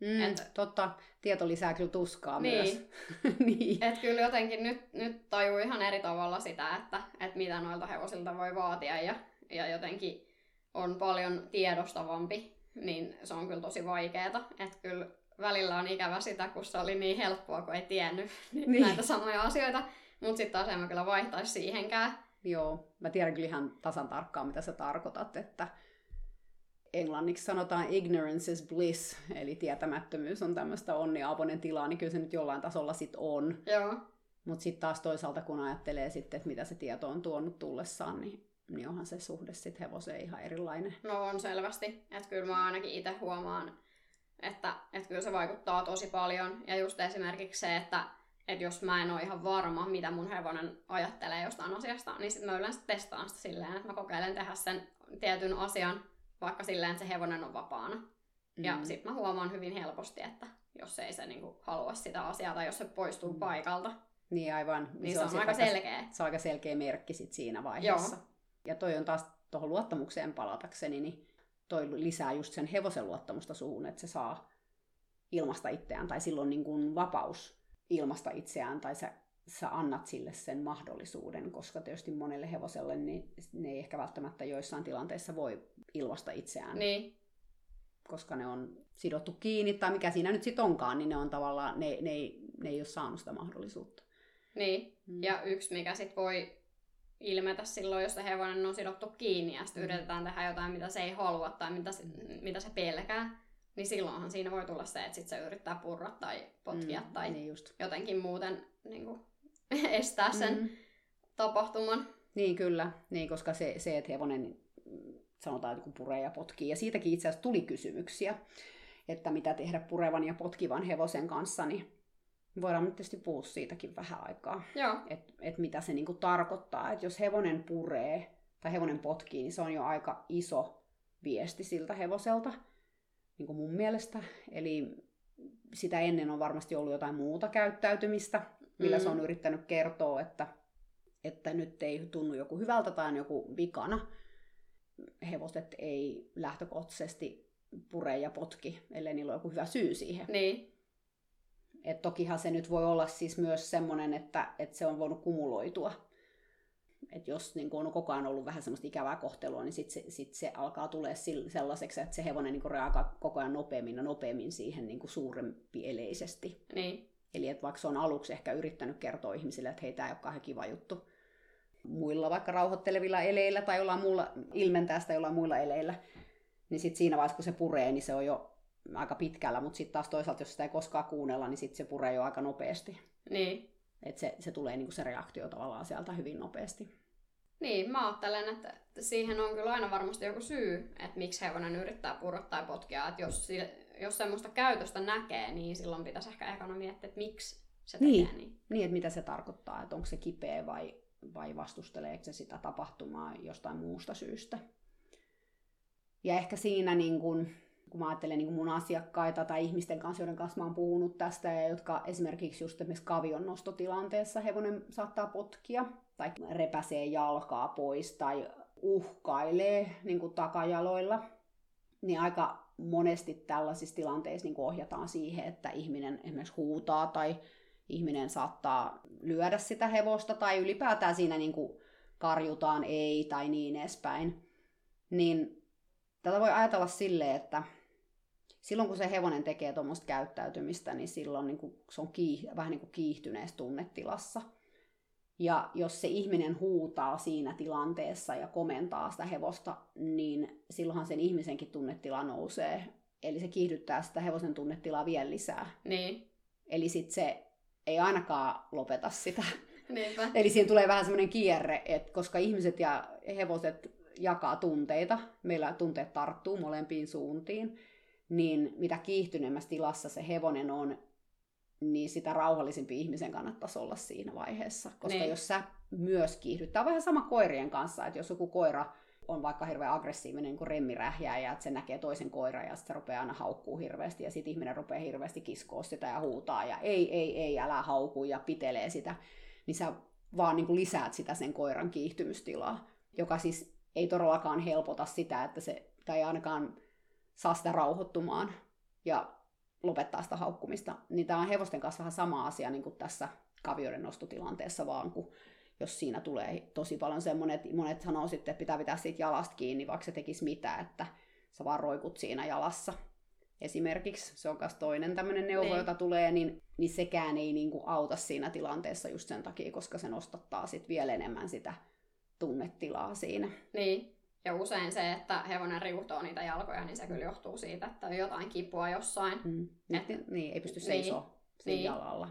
Mm, Et- totta, tieto lisää kyllä tuskaa Niin. myös. niin. Et kyllä jotenkin nyt, nyt tajuu ihan eri tavalla sitä, että, että mitä noilta hevosilta voi vaatia ja, ja jotenkin on paljon tiedostavampi, niin se on kyllä tosi vaikeeta. Että kyllä välillä on ikävä sitä, kun se oli niin helppoa, kun ei tiennyt niin. näitä samoja asioita. Mutta sitten taas en mä kyllä vaihtaisi siihenkään. Joo, mä tiedän kyllä ihan tasan tarkkaan, mitä sä tarkoitat, että englanniksi sanotaan ignorance is bliss, eli tietämättömyys on tämmöistä onniaavoinen tila, niin kyllä se nyt jollain tasolla sit on. Joo, Mutta sitten taas toisaalta, kun ajattelee sitten, että mitä se tieto on tuonut tullessaan, niin, niin onhan se suhde sitten hevoseen ihan erilainen. no on selvästi. Että kyllä mä ainakin itse huomaan, että, että kyllä se vaikuttaa tosi paljon. Ja just esimerkiksi se, että, että jos mä en ole ihan varma, mitä mun hevonen ajattelee jostain asiasta, niin sit mä yleensä testaan sitä silleen, että mä kokeilen tehdä sen tietyn asian, vaikka silleen, se hevonen on vapaana. Ja Mm. sit mä huomaan hyvin helposti, että jos ei se niinku halua sitä asiaa tai jos se poistuu Mm. paikalta, Niin aivan. niin se on, sit aika aika- selkeä. se on aika selkeä merkki sit siinä vaiheessa. Joo. Ja toi on taas tuohon luottamukseen palatakseni, niin toi lisää just sen hevosen luottamusta suhun, että se saa ilmasta itseään, tai silloin niin kuin vapaus ilmasta itseään, tai sä, sä annat sille sen mahdollisuuden, koska tietysti monelle hevoselle niin ne ei ehkä välttämättä joissain tilanteissa voi ilmasta itseään, Niin, koska ne on sidottu kiinni, tai mikä siinä nyt sitten onkaan, niin ne on tavallaan, ne, ne, ei, ne ei ole saanut sitä mahdollisuutta. niin. Mm. Ja yksi, mikä sit voi ilmetä silloin, jos se hevonen on sidottu kiinni ja sitten Mm. yritetään tehdä jotain, mitä se ei halua tai mitä se, mitä se pelkää, niin silloinhan siinä voi tulla se, että sit se yrittää purra tai potkia Mm, tai Niin just. jotenkin muuten niin kuin, estää sen Mm. tapahtuman. Niin kyllä, niin, koska se, se, että hevonen mm, sanotaan, että kun puree ja potkii, ja siitäkin itse asiassa tuli kysymyksiä, että mitä tehdä purevan ja potkivan hevosen kanssa, niin voidaan nyt tietysti puhua siitäkin vähän aikaa, että et mitä se niinku tarkoittaa, että jos hevonen puree tai hevonen potkii, niin se on jo aika iso viesti siltä hevoselta, niin kuin mun mielestä, eli sitä ennen on varmasti ollut jotain muuta käyttäytymistä, millä mm. se on yrittänyt kertoa, että, että nyt ei tunnu joku hyvältä tai on joku vikana. Hevoset ei lähtökohtaisesti pure ja potki, ellei niillä ole joku hyvä syy siihen. niin, Et tokihan se nyt voi olla siis myös semmoinen, että, että se on voinut kumuloitua. Et jos niin on koko ajan ollut vähän semmoista ikävää kohtelua, niin sitten se, sit se alkaa tulee sellaiseksi, että se hevonen niin reagoi koko ajan nopeammin ja nopeammin siihen niin suurempi eleisesti. niin, Eli että vaikka se on aluksi ehkä yrittänyt kertoa ihmisille, että hei, tämä ei ole kauhean kiva juttu muilla vaikka rauhoittelevilla eleillä tai jollain muulla, ilmentää sitä jollain muilla eleillä, niin sitten siinä vaiheessa, kun se puree, niin se on jo aika pitkällä, mutta sitten taas toisaalta, jos sitä ei koskaan kuunnella, niin sitten se puree jo aika nopeasti. niin. Että se, se tulee niinku se reaktio tavallaan sieltä hyvin nopeasti. Niin, mä ajattelen, että siihen on kyllä aina varmasti joku syy, että miksi hevonen yrittää purra tai potkia. Että jos, si- jos semmoista käytöstä näkee, niin silloin pitäisi ehkä ekana miettiä, että miksi se tekee Niin. niin. niin. Että mitä se tarkoittaa, että onko se kipeä vai, vai vastusteleeko se sitä tapahtumaa jostain muusta syystä. Ja ehkä siinä, niin kun, kun mä ajattelen niin kun mun asiakkaita tai ihmisten kanssa, joiden kanssa mä oon puhunut tästä, ja jotka esimerkiksi just esimerkiksi kavion nostotilanteessa hevonen saattaa potkia, tai repäsee jalkaa pois, tai uhkailee niin takajaloilla, niin aika monesti tällaisissa tilanteissa niin ohjataan siihen, että ihminen esimerkiksi huutaa tai ihminen saattaa lyödä sitä hevosta tai ylipäätään siinä niin kuin karjutaan ei tai niin edespäin. Niin tätä voi ajatella silleen, että silloin kun se hevonen tekee tuommoista käyttäytymistä, niin silloin niin kuin se on kiih- vähän niin kuin kiihtyneessä tunnetilassa. Ja jos se ihminen huutaa siinä tilanteessa ja komentaa sitä hevosta, niin silloinhan sen ihmisenkin tunnetila nousee. Eli se kiihdyttää sitä hevosen tunnetilaa vielä lisää. Niin, Eli sitten se ei ainakaan lopeta sitä. niinpä. Eli siinä tulee vähän semmoinen kierre, että koska ihmiset ja hevoset jakaa tunteita, meillä tunteet tarttuu molempiin suuntiin, niin mitä kiihtyneemmässä tilassa se hevonen on, niin sitä rauhallisempi ihmisen kannattaisi olla siinä vaiheessa. Koska Niin. jos sä myös kiihdyttää, vähän sama koirien kanssa, että jos joku koira on vaikka hirveän aggressiivinen niin kuin remmirähjää ja että se näkee toisen koiran ja se rupeaa aina haukkuu hirveästi ja sitten ihminen rupeaa hirveästi kiskoa sitä ja huutaa ja ei, ei, ei, älä hauku ja pitelee sitä, niin sä vaan niin kuin lisäät sitä sen koiran kiihtymystilaa, joka siis ei todellakaan helpota sitä, että se, tai ainakaan saa sitä rauhoittumaan. Ja lopettaa sitä haukkumista. Niin tämä on hevosten kanssa vähän sama asia niin kuin tässä kavioiden nostotilanteessa vaan, kun jos siinä tulee tosi paljon semmoinen, että monet sanoo sitten, että pitää pitää siitä jalasta kiinni, vaikka se tekisi mitä, että sä vaan roikut siinä jalassa. Esimerkiksi se on myös toinen tämmöinen neuvo, niin. jota tulee, niin, niin sekään ei niinku auta siinä tilanteessa just sen takia, koska se nostattaa sit vielä enemmän sitä tunnetilaa siinä. Niin, ja usein se, että hevonen riutoo niitä jalkoja, niin se kyllä johtuu siitä, että on jotain kipua jossain. Mm. Et, niin, ei pysty seisoa niin, niin. jalalla.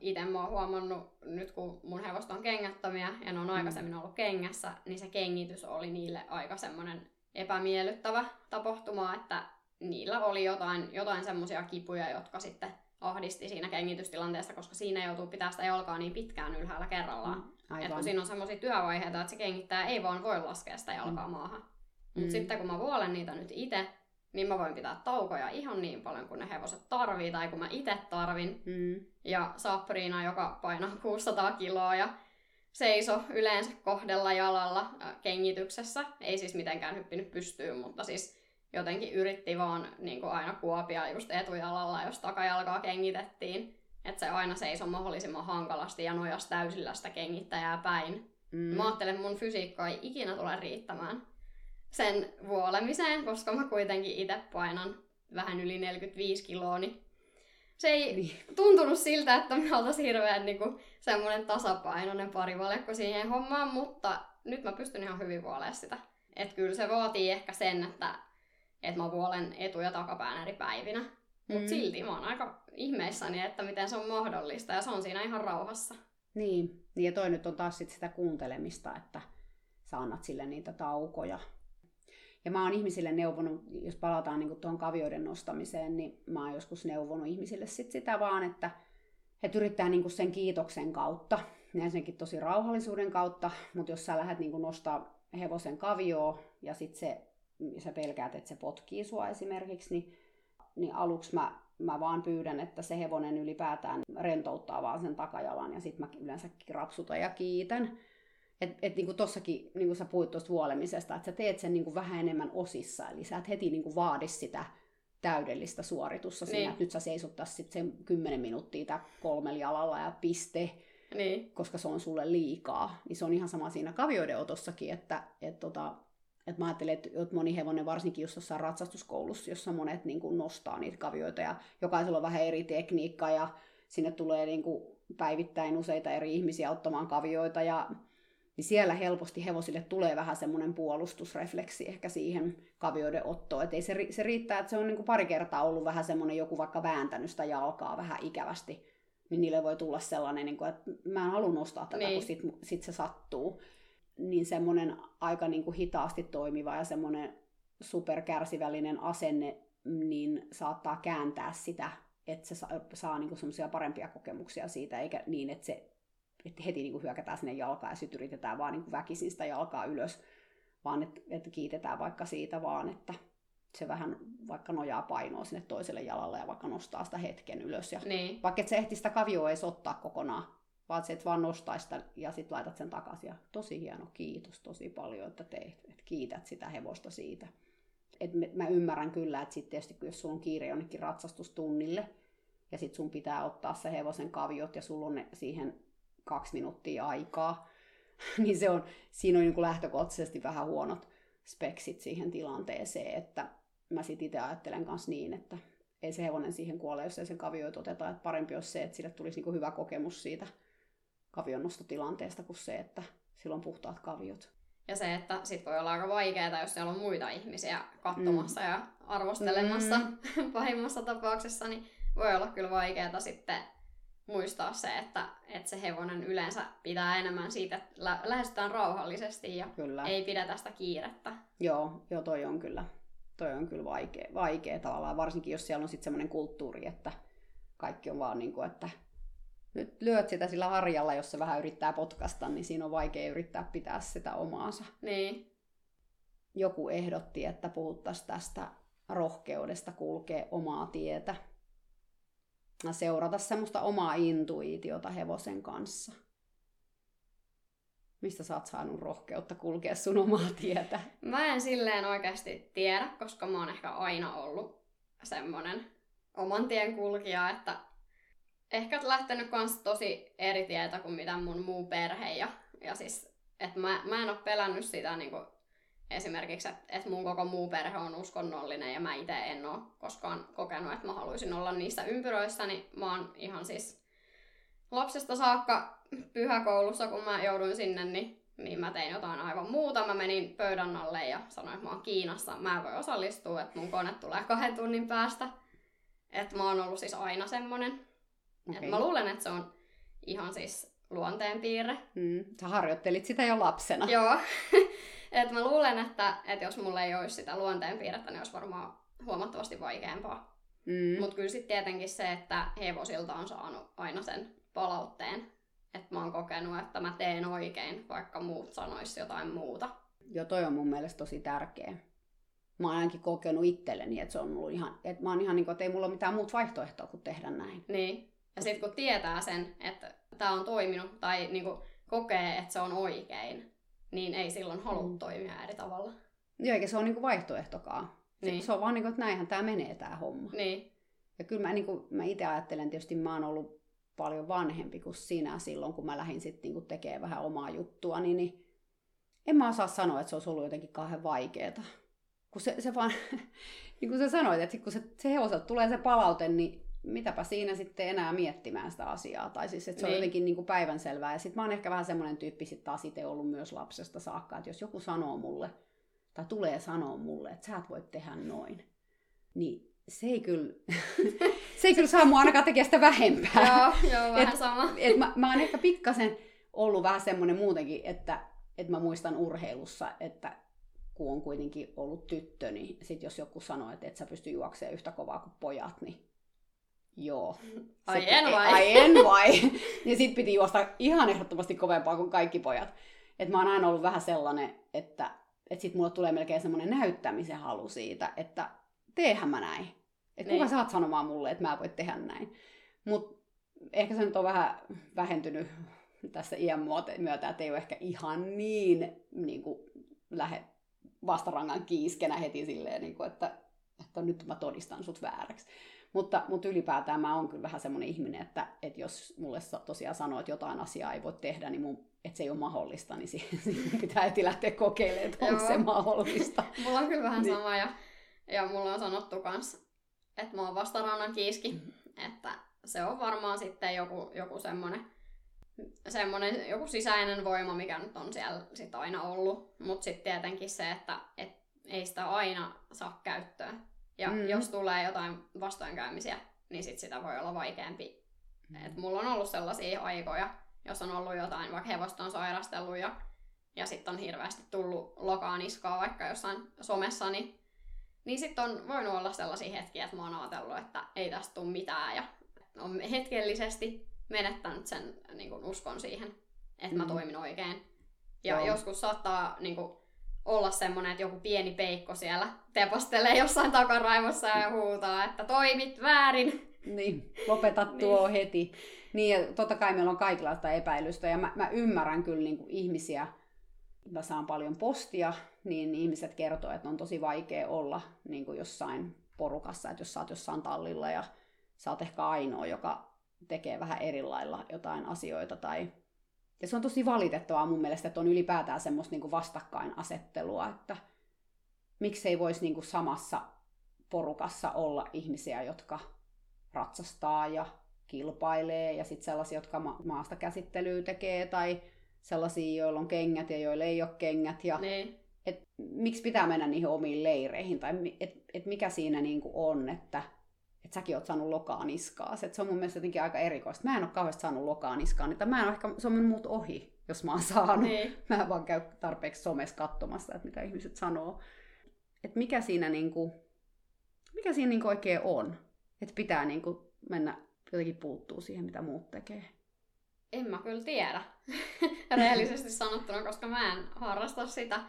Itse mä oon huomannut, nyt kun mun hevost on kengättömiä ja ne on mm. aikaisemmin ollut kengässä, niin se kengitys oli niille aika semmoinen epämiellyttävä tapahtuma, että niillä oli jotain, jotain semmoisia kipuja, jotka sitten ahdisti siinä kengitystilanteessa, koska siinä joutuu pitää sitä jalkaa niin pitkään ylhäällä kerrallaan. Mm, että kun siinä on semmoisia työvaiheita, että se kengittää ei vaan voi laskea sitä jalkaa mm. maahan. Mutta mm. sitten kun mä vuolen niitä nyt itse, niin mä voin pitää taukoja ihan niin paljon kuin ne hevoset tarvii tai kun mä itse tarvin. Mm. Ja Sapriina, joka painaa 600 kiloa ja seiso yleensä kohdella jalalla kengityksessä. Ei siis mitenkään hyppinyt pystyyn, mutta siis jotenkin yritti vaan niin kuin aina kuopia just etujalalla, jos takajalkaa kengitettiin. Että se aina seisoi mahdollisimman hankalasti ja nojas täysillä sitä kengittäjää päin. Mm. Mä ajattelen, että mun fysiikka ei ikinä tule riittämään sen vuolemiseen, koska mä kuitenkin itse painan vähän yli 45 kiloa, niin se ei niin. tuntunut siltä, että me oltaisiin hirveän niin kuin, semmoinen tasapainoinen parivalekko siihen hommaan, mutta nyt mä pystyn ihan hyvin vuolemaan sitä. Että kyllä se vaatii ehkä sen, että, että mä vuolen etu- ja takapään eri päivinä. Mutta mm. silti mä oon aika ihmeissäni, että miten se on mahdollista ja se on siinä ihan rauhassa. Niin, niin ja toi nyt on taas sit sitä kuuntelemista, että sä annat sille niitä taukoja ja mä oon ihmisille neuvonut, jos palataan niin tuohon kavioiden nostamiseen, niin mä oon joskus neuvonut ihmisille sit sitä vaan, että he yrittää niin sen kiitoksen kautta, ensinnäkin tosi rauhallisuuden kautta, mutta jos sä lähdet niin nostaa hevosen kavioon ja sitten se, sä pelkäät, että se potkii sua esimerkiksi, niin, niin aluksi mä, mä vaan pyydän, että se hevonen ylipäätään rentouttaa vaan sen takajalan ja sitten mä yleensä rapsutan ja kiitän. Että et niinku tossakin, niin kuin sä puhuit tuosta vuolemisesta, että sä teet sen niinku vähän enemmän osissa, eli sä et heti niinku vaadi sitä täydellistä suoritusta niin. siinä, että nyt sä seisottaisiin sit sen 10 minuuttia kolmella jalalla ja piste, niin. koska se on sulle liikaa. Niin se on ihan sama siinä kavioiden otossakin, että et tota, et mä ajattelen, että moni hevonen, varsinkin jos jossain ratsastuskoulussa, jossa monet niin kuin nostaa niitä kavioita ja jokaisella on vähän eri tekniikka ja sinne tulee niin kuin päivittäin useita eri ihmisiä ottamaan kavioita ja niin siellä helposti hevosille tulee vähän semmoinen puolustusrefleksi ehkä siihen kavioiden ottoon. Että ei se, se riittää, että se on niin kuin pari kertaa ollut vähän semmoinen joku vaikka vääntänyt sitä jalkaa vähän ikävästi, niin niille voi tulla sellainen, niin kuin, että mä en halua nostaa tätä, niin. kun sit, sit se sattuu. Niin semmoinen aika niin kuin hitaasti toimiva ja semmoinen superkärsivällinen asenne, niin saattaa kääntää sitä, että se saa, saa niin semmoisia parempia kokemuksia siitä, eikä niin, että se että heti niin kuin hyökätään sinne jalkaan ja sitten yritetään vaan niin kuin väkisin sitä jalkaa ylös, vaan että, että kiitetään vaikka siitä vaan, että se vähän vaikka nojaa painoa sinne toiselle jalalle ja vaikka nostaa sitä hetken ylös. Ja niin. Vaikka et se ehti sitä kavioa ei ottaa kokonaan, vaan se et vaan nostaa sitä ja sitten laitat sen takaisin. Ja tosi hieno, kiitos tosi paljon, että teit, että kiität sitä hevosta siitä. Et mä ymmärrän kyllä, että sitten tietysti jos sulla on kiire jonnekin ratsastustunnille, ja sitten sun pitää ottaa se hevosen kaviot ja sulla on ne siihen kaksi minuuttia aikaa, niin se on, siinä on niin kuin lähtökohtaisesti vähän huonot speksit siihen tilanteeseen, että mä sitten itse ajattelen myös niin, että ei se hevonen siihen kuole, jos ei sen kavioita oteta, että parempi olisi se, että sille tulisi niin kuin hyvä kokemus siitä kavionnostotilanteesta kuin se, että sillä on puhtaat kaviot. Ja se, että sit voi olla aika vaikeaa, jos siellä on muita ihmisiä katsomassa mm. ja arvostelemassa mm. pahimmassa tapauksessa, niin voi olla kyllä vaikeaa sitten muistaa se, että, että se hevonen yleensä pitää enemmän siitä, että lä- lähestytään rauhallisesti ja kyllä. ei pidä tästä kiirettä. Joo, joo toi on kyllä, toi on kyllä vaikea, vaikea tavallaan, varsinkin jos siellä on sitten semmoinen kulttuuri, että kaikki on vaan niin kuin, että nyt lyöt sitä sillä harjalla, jos se vähän yrittää potkasta, niin siinä on vaikea yrittää pitää sitä omaansa. Niin. Joku ehdotti, että puhuttaisiin tästä rohkeudesta kulkea omaa tietä seurata semmoista omaa intuitiota hevosen kanssa. Mistä sä oot saanut rohkeutta kulkea sun omaa tietä? Mä en silleen oikeasti tiedä, koska mä oon ehkä aina ollut semmonen oman tien kulkija, että ehkä lähtenyt kans tosi eri tietä kuin mitä mun muu perhe. Ja, ja siis, että mä, mä en ole pelännyt sitä niin kuin esimerkiksi, että, että mun koko muu perhe on uskonnollinen ja mä itse en ole koskaan kokenut, että mä haluaisin olla niissä ympyröissä, niin mä oon ihan siis lapsesta saakka pyhäkoulussa, kun mä jouduin sinne, niin, niin mä tein jotain aivan muuta. Mä menin pöydän alle ja sanoin, että mä oon Kiinassa, mä en voi osallistua, että mun kone tulee kahden tunnin päästä. Että mä oon ollut siis aina semmonen. Okay. Et mä luulen, että se on ihan siis luonteenpiirre. Mm. Sä harjoittelit sitä jo lapsena. Joo. Et mä luulen, että, että jos mulla ei olisi sitä luonteenpiirrettä, niin olisi varmaan huomattavasti vaikeampaa. Mm. Mutta kyllä sitten tietenkin se, että hevosilta on saanut aina sen palautteen, että mä oon kokenut, että mä teen oikein, vaikka muut sanois jotain muuta. Joo, toi on mun mielestä tosi tärkeä. Mä oon ainakin kokenut itselleni, että se on ollut ihan, että mä oon ihan niin kuin, että ei mulla ole mitään muuta vaihtoehtoa kuin tehdä näin. Niin. Ja sitten kun tietää sen, että tämä on toiminut tai niin kuin kokee, että se on oikein, niin ei silloin halua mm. toimia eri tavalla. Joo, eikä se ole niinku vaihtoehtokaan. Niin. Se on vaan niin kuin, että näinhän tämä menee tämä homma. Niin. Ja kyllä mä, niin kuin, mä itse ajattelen, tietysti mä oon ollut paljon vanhempi kuin sinä silloin, kun mä lähdin sitten niin tekemään vähän omaa juttua, niin, niin en mä osaa sanoa, että se olisi ollut jotenkin kauhean vaikeeta. Kun se, se vaan, niin kuin sä sanoit, että kun se, se hevoselta tulee se palaute, niin mitäpä siinä sitten enää miettimään sitä asiaa. Tai siis, että se niin. on jotenkin niin kuin päivänselvää. Ja sitten mä oon ehkä vähän semmoinen tyyppi sitten taas itse ollut myös lapsesta saakka, että jos joku sanoo mulle, tai tulee sanoa mulle, että sä et voi tehdä noin, niin se ei kyllä, se ei kyllä saa mua ainakaan tekemään sitä vähempää. joo, joo, vähän et, sama. Et mä, mä oon ehkä pikkasen ollut vähän semmoinen muutenkin, että, että mä muistan urheilussa, että kun on kuitenkin ollut tyttö, niin sit jos joku sanoo, että et sä pysty juoksemaan yhtä kovaa kuin pojat, niin Joo. Ai en vai? Ai en vai. ja sit piti juosta ihan ehdottomasti kovempaa kuin kaikki pojat. Et mä oon aina ollut vähän sellainen, että et sit mulle tulee melkein semmoinen näyttämisen halu siitä, että teehän mä näin. Että niin. kuka saat sanomaan mulle, että mä voin tehdä näin. Mut ehkä se nyt on vähän vähentynyt tässä iän myötä, että ei ole ehkä ihan niin, niin kuin, lähde vastarangan kiiskenä heti silleen, niin kuin, että, että nyt mä todistan sut vääräksi. Mutta, mutta ylipäätään mä oon kyllä vähän semmoinen ihminen, että, että jos mulle tosiaan sanoo, että jotain asiaa ei voi tehdä, niin mun, että se ei ole mahdollista, niin siinä pitää heti lähteä kokeilemaan, että onko se mahdollista. mulla on kyllä vähän niin. sama ja, ja mulla on sanottu kans, että mä oon vasta rannan kiiski, mm-hmm. että se on varmaan sitten joku, joku semmoinen semmoinen joku sisäinen voima, mikä nyt on siellä sit aina ollut. Mutta sitten tietenkin se, että et ei sitä aina saa käyttöön. Ja mm. jos tulee jotain vastoinkäymisiä, niin sit sitä voi olla vaikeampi. Mm. Et mulla on ollut sellaisia aikoja, jos on ollut jotain, vaikka hevosta on sairastellut ja, ja sitten on hirveästi tullut lokaan iskaa vaikka jossain somessa, niin, niin sitten on voinut olla sellaisia hetkiä, että mä oon ajatellut, että ei tästä tule mitään ja on hetkellisesti menettänyt sen niin kun uskon siihen, että mä mm. toimin oikein. Ja Joo. joskus saattaa niin kun, olla semmoinen, että joku pieni peikko siellä tepostelee jossain takaraivossa ja huutaa, että toimit väärin. Niin, lopeta tuo niin. heti. Niin, ja totta kai meillä on kaikenlaista epäilystä, ja mä, mä ymmärrän kyllä niin kuin ihmisiä, mä saan paljon postia, niin ihmiset kertoo, että on tosi vaikea olla niin kuin jossain porukassa, että jos sä oot jossain tallilla ja sä oot ehkä ainoa, joka tekee vähän eri lailla jotain asioita tai ja se on tosi valitettavaa mun mielestä, että on ylipäätään semmoista niin vastakkainasettelua, että miksei voisi niin samassa porukassa olla ihmisiä, jotka ratsastaa ja kilpailee, ja sitten sellaisia, jotka ma- maasta käsittelyä tekee, tai sellaisia, joilla on kengät ja joilla ei ole kengät. Ja niin. et, miksi pitää mennä niihin omiin leireihin, tai et, et mikä siinä niin on, että että säkin oot saanut lokaa niskaa. Se, se on mun mielestä jotenkin aika erikoista. Mä en ole kauheasti saanut lokaa niskaa, niin mä en ole ehkä, se on muut ohi, jos mä oon saanut. Niin. Mä vaan käy tarpeeksi somessa katsomassa, että mitä ihmiset sanoo. Että mikä siinä, niinku, mikä siinä niinku oikein on. Että pitää niinku mennä jotenkin puuttuu siihen, mitä muut tekee. En mä kyllä tiedä, rehellisesti sanottuna, koska mä en harrasta sitä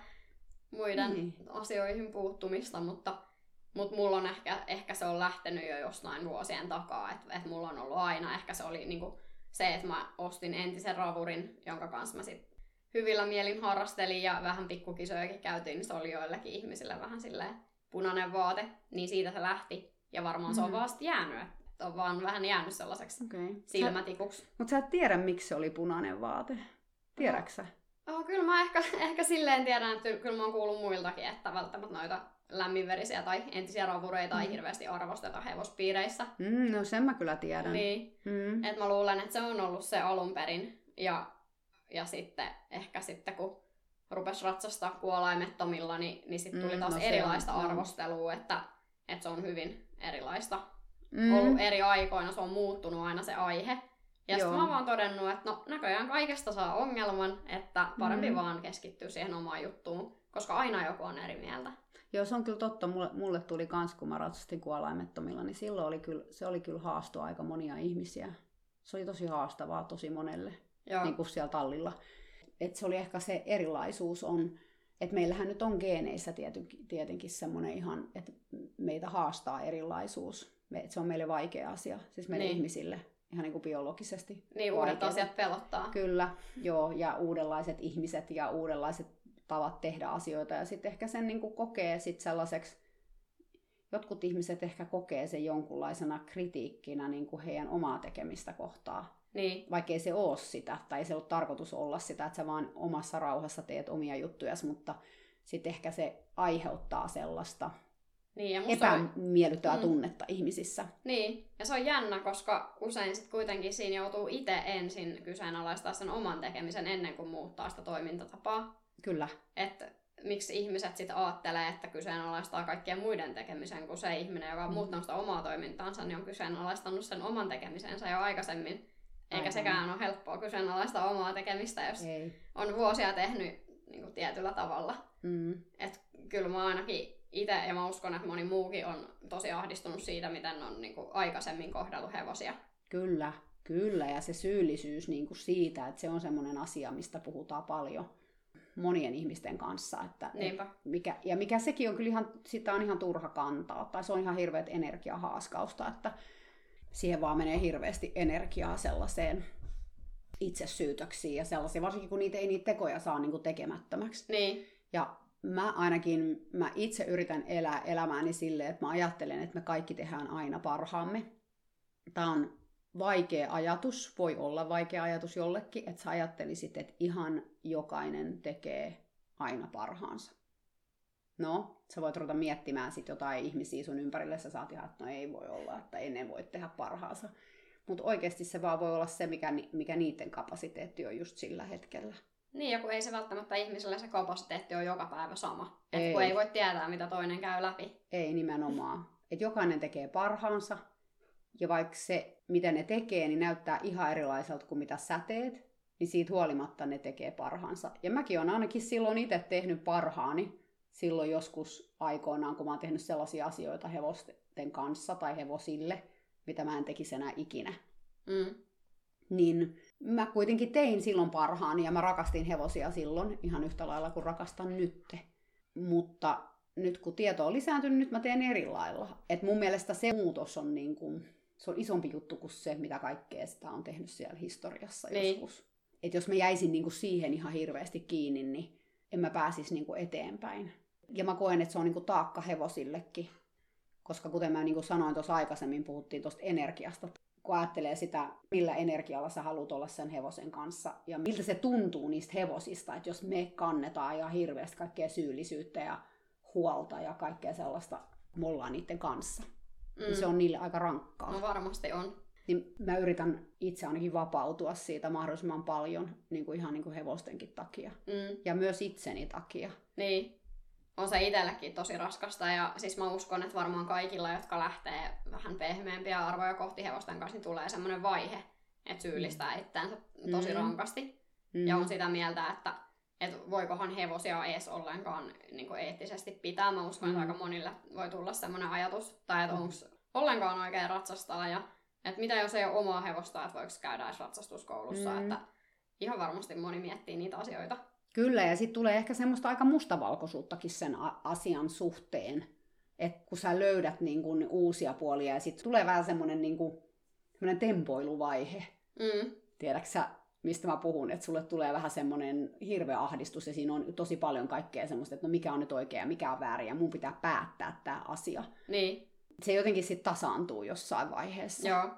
muiden niin. asioihin puuttumista, mutta mutta mulla on ehkä, ehkä se on lähtenyt jo jostain vuosien takaa, että et mulla on ollut aina, ehkä se oli niinku se, että mä ostin entisen ravurin, jonka kanssa mä sit hyvillä mielin harrastelin ja vähän pikkukisojakin käytiin, niin se oli joillekin ihmisille vähän silleen punainen vaate, niin siitä se lähti. Ja varmaan se on Mhm. vasta jäänyt, että on vaan vähän jäänyt sellaiseksi Okay. silmätikuksi. Mutta sä et tiedä, miksi se oli punainen vaate. Tiedäksä? Oh, kyllä mä ehkä, ehkä silleen tiedän, että kyllä mä oon kuullut muiltakin, että välttämättä noita lämminverisiä tai entisiä ravureita ei Mm. hirveästi arvosteta hevospiireissä. Mm, no sen mä kyllä tiedän. Niin, Mm. et mä luulen, että se on ollut se alun perin. Ja, ja sitten ehkä sitten kun rupes ratsastaa kuolaimettomilla, niin, niin sitten tuli Mm, taas no erilaista on, arvostelua, että, että se on hyvin erilaista Mm. ollut eri aikoina, se on muuttunut aina se aihe. Ja sitten mä oon vaan todennut, että no näköjään kaikesta saa ongelman, että parempi Mm. vaan keskittyä siihen omaan juttuun, koska aina joku on eri mieltä. Joo, se on kyllä totta. Mulle, mulle tuli kans, kun mä ratsastin kuolaimettomilla, niin silloin oli kyllä, se oli kyllä haasto aika monia ihmisiä. Se oli tosi haastavaa tosi monelle, Joo, niin kuin siellä tallilla. Et se oli ehkä se erilaisuus on, että meillähän nyt on geeneissä tietenkin, tietenkin semmoinen ihan, että meitä haastaa erilaisuus. Me, et se on meille vaikea asia, siis meille Niin. ihmisille, ihan niin kuin biologisesti. niin uudet asiat pelottaa. Kyllä, joo, ja uudenlaiset ihmiset ja uudenlaiset tavat tehdä asioita. Ja sitten ehkä sen niin kuin kokee sit sellaiseksi, jotkut ihmiset ehkä kokee sen jonkunlaisena kritiikkinä niin kuin heidän omaa tekemistä kohtaa. Niin, Vaikkei se ole sitä, tai ei se ole tarkoitus olla sitä, että sä vaan omassa rauhassa teet omia juttujas, mutta sitten ehkä se aiheuttaa sellaista niin, ja musta on, epämiellyttävää Mm. tunnetta ihmisissä. niin, ja se on jännä, koska usein sit kuitenkin siinä joutuu itse ensin kyseenalaistaa sen oman tekemisen ennen kuin muuttaa sitä toimintatapaa. Kyllä, Että miksi ihmiset sitten ajattelee, että kyseenalaistaa kaikkien muiden tekemisen, kun se ihminen, joka on Mm. muuttanut sitä omaa toimintaansa, niin on kyseenalaistanut sen oman tekemisensä jo aikaisemmin. Eikä Aivan. sekään ole helppoa kyseenalaistaa omaa tekemistä, jos ei. on vuosia tehnyt niin kuin tietyllä tavalla. Mm. Et kyllä mä ainakin itse, ja mä uskon, että moni muukin on tosi ahdistunut siitä, miten on niin kuin aikaisemmin kohdellut hevosia. Kyllä, kyllä. Ja se syyllisyys niin kuin siitä, että se on semmoinen asia, mistä puhutaan paljon monien ihmisten kanssa. Että, Niinpä. mikä, ja mikä sekin on kyllä ihan, sitä on ihan turha kantaa. Tai se on ihan hirveät energiahaaskausta, että siihen vaan menee hirveästi energiaa sellaiseen itsesyytöksiin ja sellaisiin, varsinkin kun niitä ei niitä tekoja saa niin kuin tekemättömäksi. Niin, Ja mä ainakin, mä itse yritän elää elämääni silleen, että mä ajattelen, että me kaikki tehdään aina parhaamme. Tämä on vaikea ajatus, voi olla vaikea ajatus jollekin, että sä ajattelisit, että ihan jokainen tekee aina parhaansa. No, sä voit ruveta miettimään sit jotain ihmisiä sun ympärille, sä saat ihan, että no ei voi olla, että ennen voi tehdä parhaansa. Mutta oikeasti se vaan voi olla se, mikä, mikä niiden kapasiteetti on just sillä hetkellä. niin ja kun ei se välttämättä ihmiselle se kapasiteetti ole joka päivä sama. Et Ei. kun ei voi tietää, mitä toinen käy läpi. Ei nimenomaan. Että jokainen tekee parhaansa, ja vaikka se, mitä ne tekee, niin näyttää ihan erilaiselta kuin mitä sä teet, niin siitä huolimatta ne tekee parhaansa. Ja mäkin olen ainakin silloin itse tehnyt parhaani, silloin joskus aikoinaan, kun mä oon tehnyt sellaisia asioita hevosten kanssa tai hevosille, mitä mä en tekisi enää ikinä. Mm. Niin mä kuitenkin tein silloin parhaani ja mä rakastin hevosia silloin ihan yhtä lailla kuin rakastan nytte. Mutta nyt kun tieto on lisääntynyt, nyt mä teen eri lailla. Et mun mielestä se muutos on, niin kuin, se on isompi juttu kuin se, mitä kaikkea sitä on tehnyt siellä historiassa Niin. joskus. Et jos mä jäisin niin kuin siihen ihan hirveästi kiinni, niin en mä pääsisi niin kuin eteenpäin. Ja mä koen, että se on niin kuin taakka hevosillekin. Koska kuten mä niin kuin sanoin tuossa aikaisemmin, puhuttiin tuosta energiasta. Kun ajattelee sitä, millä energialla sä haluat olla sen hevosen kanssa ja miltä se tuntuu niistä hevosista, että jos me kannetaan ja hirveästi kaikkea syyllisyyttä ja huolta ja kaikkea sellaista, me ollaan niiden kanssa. Mm. Mm. Se on niille aika rankkaa. No varmasti on. Niin mä yritän itse ainakin vapautua siitä mahdollisimman paljon, niin kuin ihan niin kuin hevostenkin takia. Mm. Ja myös itseni takia. Niin. On se itsellekin tosi raskasta ja siis mä uskon, että varmaan kaikilla, jotka lähtee vähän pehmeämpiä arvoja kohti hevosten kanssa, niin tulee semmoinen vaihe, että syyllistää itseänsä tosi Mm. rankasti. Mm. Ja on sitä mieltä, että, että voikohan hevosia edes ollenkaan niin kuin eettisesti pitää. Mä uskon, että Mm. aika monille voi tulla semmoinen ajatus, tai että Mm. onko ollenkaan oikein ratsastaa, ja että mitä jos ei ole omaa hevosta, että voiko käydä edes ratsastuskoulussa, Mm. että ihan varmasti moni miettii niitä asioita. Kyllä, ja sitten tulee ehkä semmoista aika mustavalkoisuuttakin sen a- asian suhteen. Että kun sä löydät niin kun uusia puolia, ja sitten tulee vähän semmoinen niin kun, semmoinen tempoiluvaihe. Mm. Tiedätkö sä, mistä mä puhun? Että sulle tulee vähän semmoinen hirveä ahdistus, ja siinä on tosi paljon kaikkea semmoista, että no mikä on nyt oikein ja mikä on väärin, ja mun pitää päättää tämä asia. Niin, Se jotenkin sitten tasaantuu jossain vaiheessa. Joo.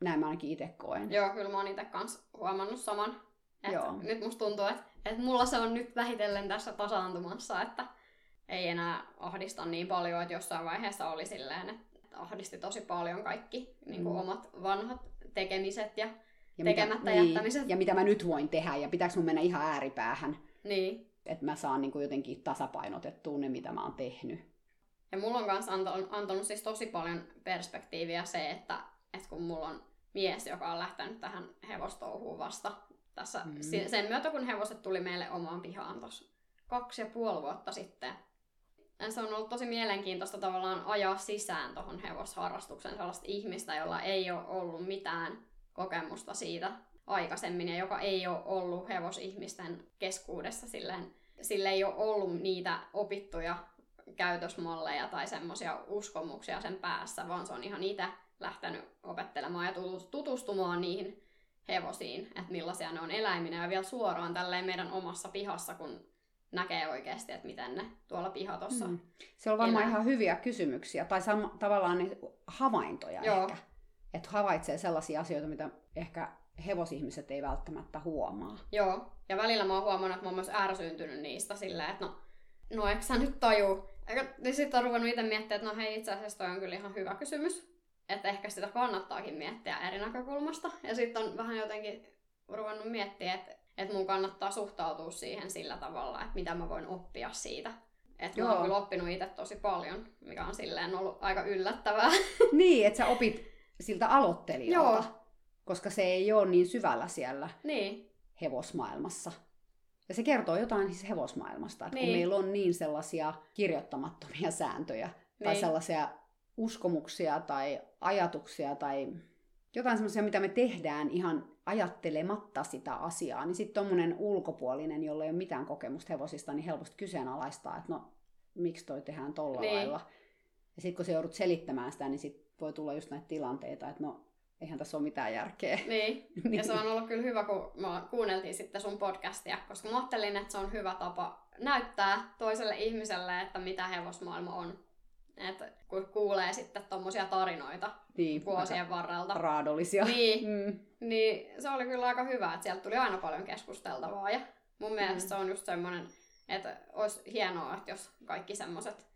Näin mä ainakin itse koen. Joo, kyllä mä oon itse kanssa huomannut saman. Et Joo. Nyt musta tuntuu, että, että mulla se on nyt vähitellen tässä tasaantumassa, että ei enää ahdista niin paljon, että jossain vaiheessa oli silleen, että ahdisti tosi paljon kaikki niin kuin Mm. omat vanhat tekemiset ja ja tekemättä mitä, jättämiset. Niin, ja mitä mä nyt voin tehdä, ja pitääkö mun mennä ihan ääripäähän, niin. että mä saan niin kuin jotenkin tasapainotettua ne, mitä mä oon tehnyt. Ja mulla on kanssa antanut, antanut siis tosi paljon perspektiiviä se, että, että kun mulla on mies, joka on lähtenyt tähän hevostouhuun vasta tässä, Mm. mm. sen myötä kun hevoset tuli meille omaan pihaan tuossa kaksi ja puoli vuotta sitten. Ja se on ollut tosi mielenkiintoista tavallaan ajaa sisään tuohon hevosharrastukseen sellaista ihmistä, jolla ei ole ollut mitään kokemusta siitä aikaisemmin ja joka ei ole ollut hevosihmisten keskuudessa silleen, sille ei ole ollut niitä opittuja käytösmalleja tai semmoisia uskomuksia sen päässä, vaan se on ihan itse lähtenyt opettelemaan ja tutu- tutustumaan niihin hevosiin, että millaisia ne on eläiminä ja vielä suoraan tälleen meidän omassa pihassa, kun näkee oikeasti, että miten ne tuolla pihatossa. Mm. Se on varmaan elää. ihan hyviä kysymyksiä, tai sama, tavallaan ne havaintoja Joo. ehkä. Että havaitsee sellaisia asioita, mitä ehkä hevosihmiset ei välttämättä huomaa. Joo, ja välillä mä oon huomannut, että mä oon myös ärsyyntynyt niistä silleen, että no, no eikö sä nyt taju? Ja sitten on ruvennut itse miettimään, että no hei, itse asiassa toi on kyllä ihan hyvä kysymys. Että ehkä sitä kannattaakin miettiä eri näkökulmasta. Ja sitten on vähän jotenkin ruvennut miettiä, että, että mun kannattaa suhtautua siihen sillä tavalla, että mitä mä voin oppia siitä. Että mä oon kyllä oppinut itse tosi paljon, mikä on silleen ollut aika yllättävää. niin, että sä opit siltä aloittelijalta, Joo. koska se ei ole niin syvällä siellä niin, hevosmaailmassa. Ja se kertoo jotain siis hevosmaailmasta, että niin. kun meillä on niin sellaisia kirjoittamattomia sääntöjä, tai Niin. sellaisia uskomuksia tai ajatuksia tai jotain semmoisia, mitä me tehdään ihan ajattelematta sitä asiaa, niin sitten tommonen ulkopuolinen, jolla ei ole mitään kokemusta hevosista, niin helposti kyseenalaistaa, että no, miksi toi tehdään tolla Niin. lailla. Ja sitten kun se joudut selittämään sitä, niin sit voi tulla just näitä tilanteita, että no, eihän tässä ole mitään järkeä. niin. Ja se on ollut kyllä hyvä, kun me kuunneltiin sitten sun podcastia, koska mä ajattelin, että se on hyvä tapa näyttää toiselle ihmiselle, että mitä hevosmaailma on. Et kun kuulee sitten tommosia tarinoita niin, vuosien varrelta, raadollisia. niin, Mm. niin se oli kyllä aika hyvä, että sieltä tuli aina paljon keskusteltavaa. Ja mun mielestä Mm. se on just semmoinen, että olisi hienoa, että jos kaikki semmoiset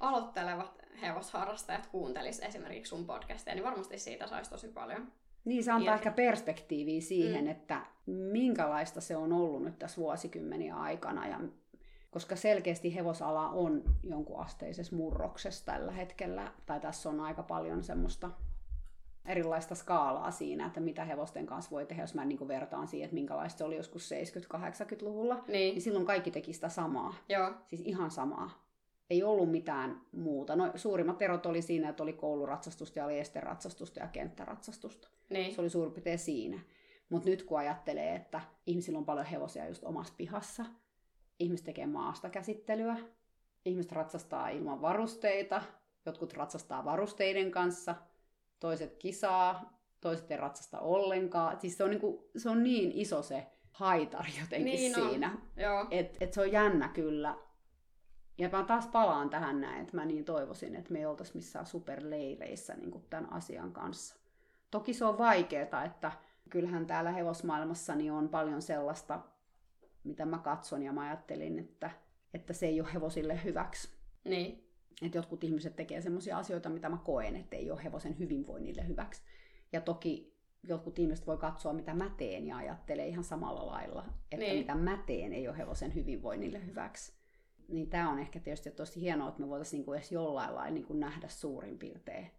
aloittelevat hevosharrastajat kuuntelis esimerkiksi sun podcastia, niin varmasti siitä saisi tosi paljon. Niin, se antaa ehkä perspektiiviä siihen, mm. että minkälaista se on ollut nyt tässä vuosikymmeniä aikana. Ja, koska selkeästi hevosala on jonkun asteisessa murroksessa tällä hetkellä, tai tässä on aika paljon semmoista erilaista skaalaa siinä, että mitä hevosten kanssa voi tehdä, jos mä niin vertaan siihen, että minkälaista se oli joskus 70-80-luvulla, Niin, niin silloin kaikki teki sitä samaa. joo, Siis ihan samaa. Ei ollut mitään muuta. No, suurimmat erot oli siinä, että oli kouluratsastusta ja oli esteratsastusta ja kenttäratsastusta. niin, Se oli suurin piirtein siinä. Mutta nyt kun ajattelee, että ihmisillä on paljon hevosia just omassa pihassa, ihmiset tekee maasta käsittelyä, ihmiset ratsastaa ilman varusteita, jotkut ratsastaa varusteiden kanssa, toiset kisaa, toiset ei ratsasta ollenkaan. Siis se on, niinku, se on niin iso se haitari jotenkin Niin siinä. joo, Et, et se on jännä kyllä. Ja mä taas palaan tähän näin, että mä niin toivoisin, että me ei oltaisi missään superleireissä niin tämän asian kanssa. Toki se on vaikeaa, että kyllähän täällä hevosmaailmassa niin on paljon sellaista, mitä mä katson ja mä ajattelin, että, että se ei ole hevosille hyväksi. niin, Että jotkut ihmiset tekee sellaisia asioita, mitä mä koen, että ei ole hevosen hyvinvoinnille hyväksi. Ja toki jotkut ihmiset voi katsoa, mitä mä teen ja ajattelee ihan samalla lailla, että niin. mitä mä teen ei ole hevosen hyvinvoinnille hyväksi. Niin tämä on ehkä tietysti tosi hienoa, että me voitaisiin niinku edes jollain lailla niinku nähdä suurin piirtein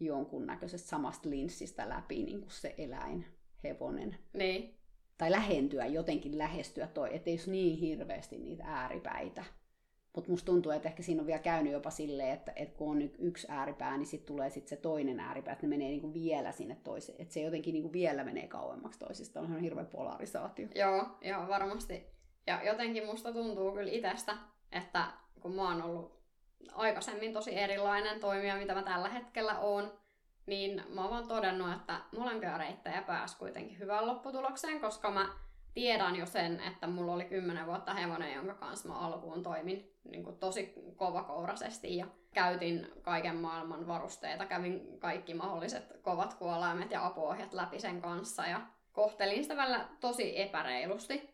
jonkunnäköisestä samasta linssistä läpi niinku se eläin, hevonen. niin, Tai lähentyä, jotenkin lähestyä toi, ettei olisi niin hirveästi niitä ääripäitä. Mutta musta tuntuu, että ehkä siinä on vielä käynyt jopa silleen, että, että kun on yksi ääripää, niin sitten tulee sit se toinen ääripää, että ne menee niinku vielä sinne toiseen. Että se jotenkin niinku vielä menee kauemmaksi toisista. On ihan hirveä polarisaatio. joo, joo, varmasti. Ja jotenkin musta tuntuu kyllä itsestä, että kun mä oon ollut aikaisemmin tosi erilainen toimija, mitä mä tällä hetkellä oon, niin mä oon vaan todennut, että molempia reittejä pääsi kuitenkin hyvään lopputulokseen, koska mä tiedän jo sen, että mulla oli kymmenen vuotta hevonen, jonka kanssa mä alkuun toimin niin kuin tosi kovakouraisesti ja käytin kaiken maailman varusteita, kävin kaikki mahdolliset kovat kuolaimet ja apuohjat läpi sen kanssa ja kohtelin sitä välillä tosi epäreilusti.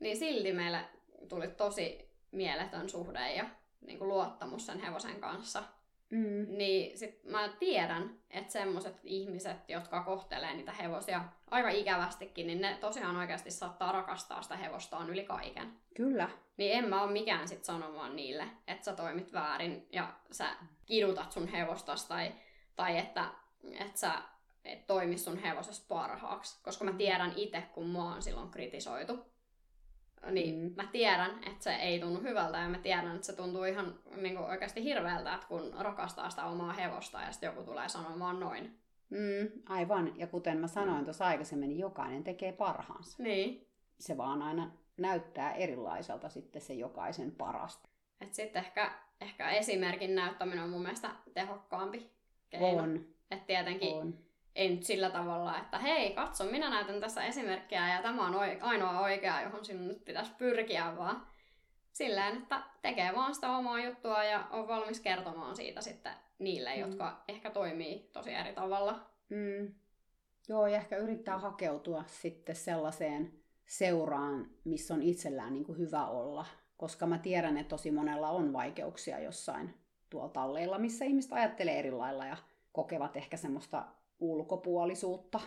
Niin silti meille tuli tosi mieletön suhde ja niin kuin luottamus sen hevosen kanssa. Mm. Niin sit mä tiedän, että semmoset ihmiset, jotka kohtelee niitä hevosia aika ikävästikin, niin ne tosiaan oikeasti saattaa rakastaa sitä hevostaan yli kaiken. Kyllä. Niin en mä oo mikään sit sanomaan niille, että sä toimit väärin ja sä kidutat sun hevostas tai, tai että, että sä et toimi sun hevosessa parhaaksi. Koska mä tiedän itse, kun mua on silloin kritisoitu niin mm. mä tiedän, että se ei tunnu hyvältä ja mä tiedän, että se tuntuu ihan niin kuin oikeasti hirveältä, että kun rakastaa sitä omaa hevosta ja sitten joku tulee sanomaan noin. Mm, aivan, ja kuten mä sanoin tuossa aikaisemmin, niin jokainen tekee parhaansa. Niin. Se vaan aina näyttää erilaiselta sitten se jokaisen parasta. Et sitten ehkä, ehkä esimerkin näyttäminen on mun mielestä tehokkaampi keino. On. Et tietenkin on ei nyt sillä tavalla, että hei, katso, minä näytän tässä esimerkkiä ja tämä on ainoa oikea, johon sinun nyt pitäisi pyrkiä, vaan silleen, että tekee vaan sitä omaa juttua ja on valmis kertomaan siitä sitten niille, mm. jotka ehkä toimii tosi eri tavalla. Mm. Joo, ja ehkä yrittää hakeutua sitten sellaiseen seuraan, missä on itsellään niin kuin hyvä olla. Koska mä tiedän, että tosi monella on vaikeuksia jossain tuolla talleilla, missä ihmiset ajattelee eri lailla ja kokevat ehkä semmoista ulkopuolisuutta,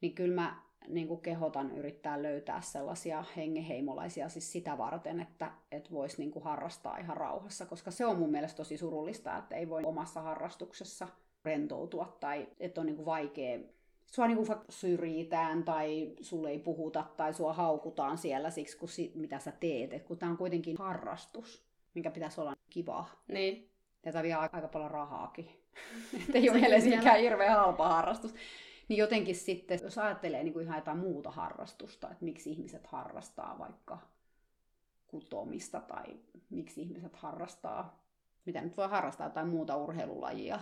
niin kyllä mä niin kuin kehotan yrittää löytää sellaisia hengeheimolaisia siis sitä varten, että, että voisi niin kuin harrastaa ihan rauhassa, koska se on mun mielestä tosi surullista, että ei voi omassa harrastuksessa rentoutua tai että on niin kuin vaikea sua niin kuin syrjitään tai sulle ei puhuta tai sua haukutaan siellä siksi, kun si- mitä sä teet. Et kun tämä on kuitenkin harrastus, minkä pitäisi olla kivaa. Niin. Ja tämä vie aika paljon rahaakin. Että ei ole mielestäni hirveän halpa harrastus. Niin jotenkin sitten, jos ajattelee niin kuin ihan jotain muuta harrastusta, että miksi ihmiset harrastaa vaikka kutomista tai miksi ihmiset harrastaa, mitä nyt voi harrastaa, tai muuta urheilulajia.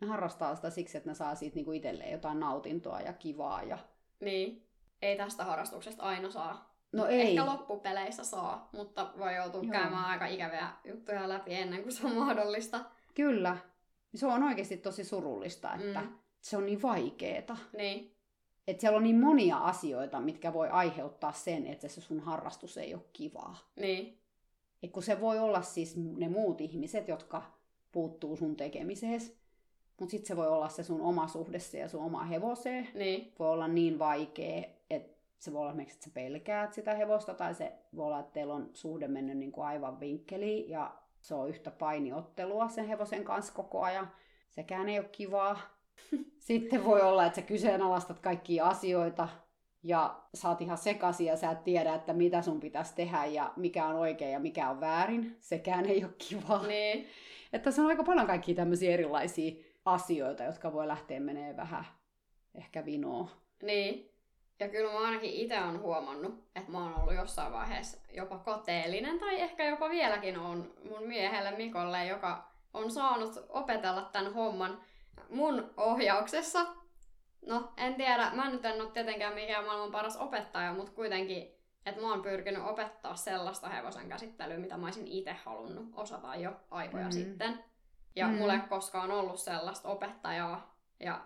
Ne harrastaa sitä siksi, että ne saa siitä niin kuin itselleen jotain nautintoa ja kivaa. Ja... Niin. Ei tästä harrastuksesta aina saa. No ei. Ehkä loppupeleissä saa, mutta voi joutua Joo. käymään aika ikäviä juttuja läpi ennen kuin se on mahdollista. Kyllä. Se on oikeasti tosi surullista, että mm. se on niin vaikeeta. Niin. Että siellä on niin monia asioita, mitkä voi aiheuttaa sen, että se sun harrastus ei ole kivaa. Niin. Et kun se voi olla siis ne muut ihmiset, jotka puuttuu sun tekemiseen, mutta sitten se voi olla se sun oma suhde ja sun oma hevoseen. Niin. Voi olla niin vaikea, että se voi olla esimerkiksi, että sä pelkäät sitä hevosta, tai se voi olla, että teillä on suhde mennyt niin kuin aivan vinkkeliin, ja se on yhtä painiottelua sen hevosen kanssa koko ajan. Sekään ei ole kivaa. Sitten voi olla, että sä kyseenalaistat kaikkia asioita ja saat ihan sekaisin ja sä et tiedä, että mitä sun pitäisi tehdä ja mikä on oikein ja mikä on väärin. Sekään ei ole kivaa. Niin. Että se on aika paljon kaikkia tämmöisiä erilaisia asioita, jotka voi lähteä menee vähän ehkä vinoon. Niin. Ja kyllä mä ainakin itse on huomannut, että mä oon ollut jossain vaiheessa jopa kateellinen, tai ehkä jopa vieläkin on mun miehelle Mikolle, joka on saanut opetella tämän homman mun ohjauksessa. No, en tiedä, mä nyt en ole tietenkään mikään maailman paras opettaja, mutta kuitenkin, että mä oon pyrkinyt opettaa sellaista hevosen käsittelyä, mitä mä olisin itse halunnut osata jo aikoja mm. sitten. Ja mm. mulla ei koskaan ollut sellaista opettajaa. Ja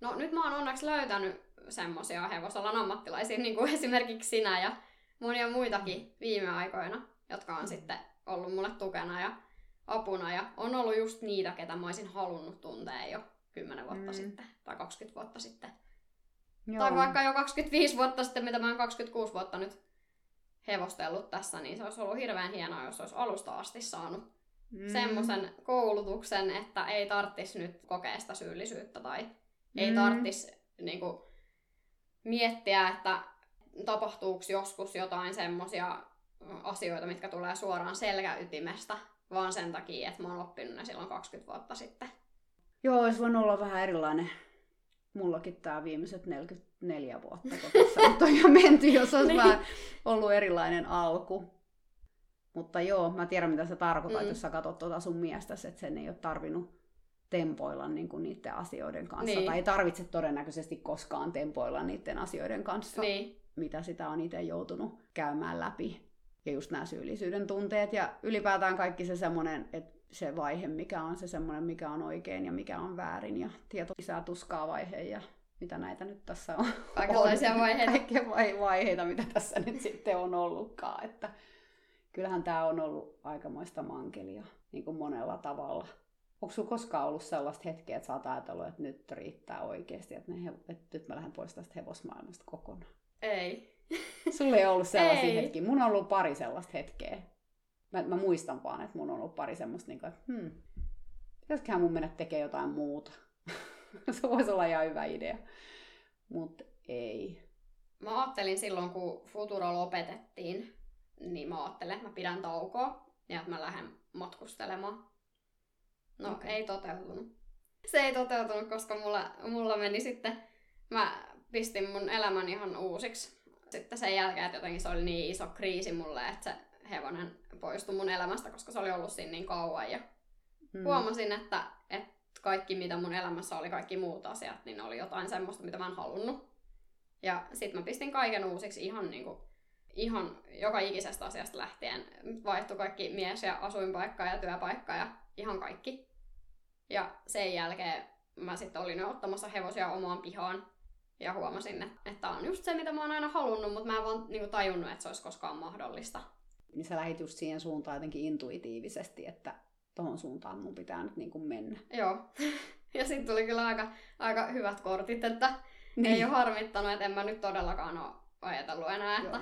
no nyt mä oon onneksi löytänyt semmoisia hevosalan ammattilaisia, niin kuin esimerkiksi sinä ja monia muitakin viime aikoina, jotka on mm. sitten ollut mulle tukena ja apuna. Ja on ollut just niitä, ketä mä olisin halunnut tuntea jo 10 vuotta mm. sitten tai 20 vuotta sitten. Joo. Tai vaikka jo 25 vuotta sitten, mitä mä oon 26 vuotta nyt hevostellut tässä, niin se olisi ollut hirveän hienoa, jos olisi alusta asti saanut mm. semmoisen koulutuksen, että ei tarttisi nyt kokea sitä syyllisyyttä tai mm. ei tarttisi niin kuin, miettiä, että tapahtuuko joskus jotain semmoisia asioita, mitkä tulee suoraan selkäytimestä, vaan sen takia, että mä oon oppinut ne silloin 20 vuotta sitten. Joo, olisi voinut olla vähän erilainen. Mullakin tämä viimeiset 44 vuotta, kun tässä nyt on jo menty, jos olisi niin. vähän ollut erilainen alku. Mutta joo, mä tiedän mitä sä tarkoitat, mm. jos sä katsot tuota sun miestä, että sen ei ole tarvinnut tempoilla niin kuin niiden asioiden kanssa. Niin. Tai ei tarvitse todennäköisesti koskaan tempoilla niiden asioiden kanssa. Niin. mitä sitä on itse joutunut käymään läpi. Ja just nämä syyllisyyden tunteet ja ylipäätään kaikki se semmoinen, että se vaihe, mikä on se semmoinen, mikä on oikein ja mikä on väärin ja tieto lisää tuskaa vaihe ja mitä näitä nyt tässä on. Kaikenlaisia vaiheita. Kaikkia vaiheita, mitä tässä nyt sitten on ollutkaan. Että kyllähän tämä on ollut aikamoista mankelia niin kuin monella tavalla. Onko sinulla koskaan ollut sellaista hetkeä, että sä oot ajatellut, että nyt riittää oikeasti, että, ne, että nyt mä lähden pois tästä hevosmaailmasta kokonaan? Ei. Sulla ei ollut sellaisia hetkiä. Mun on ollut pari sellaista hetkeä. Mä, mä muistan vaan, että mun on ollut pari semmoista, niin kuin, että hmm, pitäisiköhän mun mennä tekemään jotain muuta. Se voisi olla ihan hyvä idea. Mutta ei. Mä ajattelin silloin, kun Futuro lopetettiin, niin mä ajattelin, että mä pidän taukoa ja että mä lähden matkustelemaan. No, okay. ei toteutunut. Se ei toteutunut, koska mulla, mulla meni sitten, mä pistin mun elämän ihan uusiksi. Sitten sen jälkeen, että jotenkin se oli niin iso kriisi mulle, että se hevonen poistui mun elämästä, koska se oli ollut siinä niin kauan. Ja hmm. huomasin, että, että kaikki mitä mun elämässä oli, kaikki muut asiat, niin oli jotain semmoista, mitä mä en halunnut. Ja sitten mä pistin kaiken uusiksi ihan niin kuin, ihan joka ikisestä asiasta lähtien. Vaihtui kaikki mies- ja asuinpaikka ja työpaikka ja ihan kaikki. Ja sen jälkeen mä sitten olin jo ottamassa hevosia omaan pihaan. Ja huomasin, että, että tämä on just se, mitä mä oon aina halunnut, mutta mä en vaan niin kuin, tajunnut, että se olisi koskaan mahdollista. Niin sä lähit just siihen suuntaan jotenkin intuitiivisesti, että tohon suuntaan mun pitää nyt niin kuin mennä. Joo. Ja sitten tuli kyllä aika, aika hyvät kortit, että niin. ei ole harmittanut, että en mä nyt todellakaan ole ajatellut enää, että,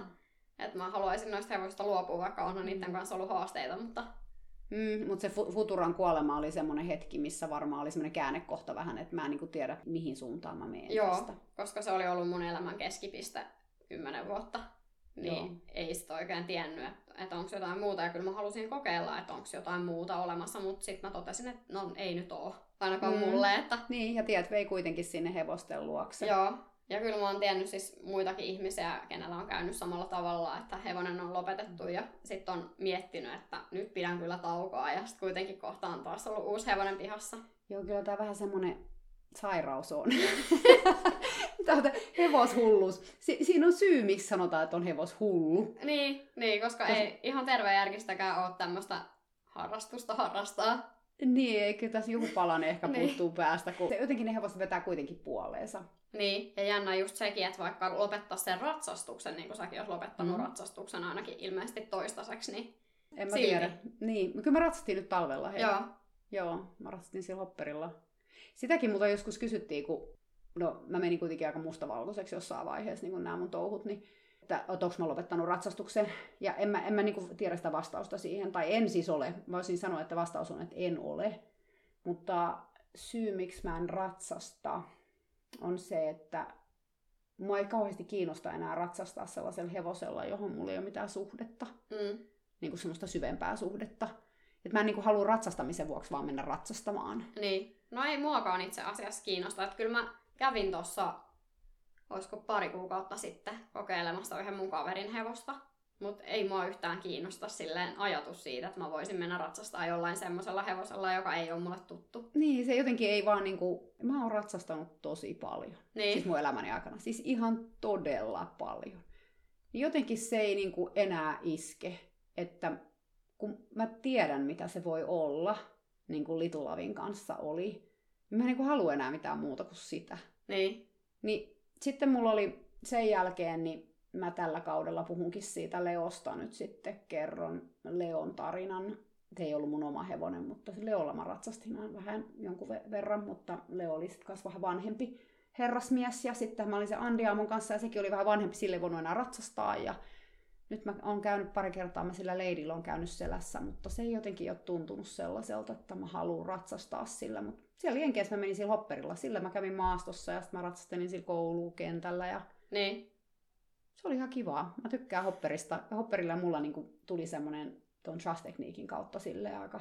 että mä haluaisin noista hevosista luopua, vaikka onhan niiden mm. kanssa ollut haasteita, mutta... Mm, mutta se Futuran kuolema oli semmoinen hetki, missä varmaan oli semmoinen käännekohta vähän, että mä en niin tiedä, mihin suuntaan mä menen Joo, tästä. koska se oli ollut mun elämän keskipiste kymmenen vuotta niin Joo. ei sitten oikein tiennyt, että, että onko jotain muuta. Ja kyllä mä halusin kokeilla, että onko jotain muuta olemassa, mutta sitten mä totesin, että no ei nyt ole, ainakaan mm. mulle. Että... Niin, ja tiedät, vei kuitenkin sinne hevosten luokse. Joo, ja kyllä mä oon tiennyt siis muitakin ihmisiä, kenellä on käynyt samalla tavalla, että hevonen on lopetettu ja sitten on miettinyt, että nyt pidän kyllä taukoa ja sitten kuitenkin kohta on taas ollut uusi hevonen pihassa. Joo, kyllä tämä vähän semmoinen sairaus on. Tätä hevoshulluus. Si- siinä on syy, miksi sanotaan, että on hevoshullu. Niin, niin koska Tos... ei ihan tervejärkistäkään ole tämmöistä harrastusta harrastaa. Niin, eikö tässä joku palan ehkä niin. puuttuu päästä, kun jotenkin ne hevoset vetää kuitenkin puoleensa. Niin, ja jännä just sekin, että vaikka lopettaa sen ratsastuksen, niin kuin säkin olet lopettanut mm. ratsastuksen ainakin ilmeisesti toistaiseksi, niin En mä silti. tiedä. Niin, kyllä mä ratsastin nyt talvella. Hei. Joo. Joo, mä ratsastin sillä hopperilla. Sitäkin mutta joskus kysyttiin, kun no, mä menin kuitenkin aika mustavalkoiseksi jossain vaiheessa, niin kuin nämä mun touhut, niin että onko mä lopettanut ratsastuksen. Ja en mä, en mä niin tiedä sitä vastausta siihen, tai en siis ole. Mä voisin sanoa, että vastaus on, että en ole. Mutta syy, miksi mä en ratsasta, on se, että mua ei kauheasti kiinnosta enää ratsastaa sellaisella hevosella, johon mulla ei ole mitään suhdetta. Mm. Niin kuin semmoista syvempää suhdetta. Että mä en niin halua ratsastamisen vuoksi vaan mennä ratsastamaan. Niin. No ei muakaan itse asiassa kiinnosta. Että kyllä mä kävin tuossa, olisiko pari kuukautta sitten, kokeilemassa yhden mun kaverin hevosta. Mutta ei mua yhtään kiinnosta silleen ajatus siitä, että mä voisin mennä ratsastaa jollain semmoisella hevosella, joka ei ole mulle tuttu. Niin, se jotenkin ei vaan niinku... Mä oon ratsastanut tosi paljon. Niin. Siis mun elämäni aikana. Siis ihan todella paljon. Jotenkin se ei niinku enää iske, että kun mä tiedän, mitä se voi olla, niin kuin Litulavin kanssa oli, niin mä en niin halua enää mitään muuta kuin sitä. Niin. Niin sitten mulla oli sen jälkeen, niin mä tällä kaudella puhunkin siitä Leosta nyt sitten, kerron Leon tarinan. Se ei ollut mun oma hevonen, mutta Leolla mä ratsastin vähän jonkun verran, mutta Leo oli sitten kanssa vähän vanhempi herrasmies. Ja sitten mä olin se Andiamon kanssa ja sekin oli vähän vanhempi, sille ei voinut enää ratsastaa. Ja nyt mä oon käynyt pari kertaa, mä sillä leidillä on käynyt selässä, mutta se ei jotenkin ole tuntunut sellaiselta, että mä haluan ratsastaa sillä. Mutta siellä Jenkeissä mä menin sillä hopperilla, sillä mä kävin maastossa ja sitten mä ratsastelin sillä koulukentällä. Ja... Niin. Se oli ihan kivaa. Mä tykkään hopperista. Hopperilla mulla niinku tuli semmoinen tuon trust tekniikin kautta sille aika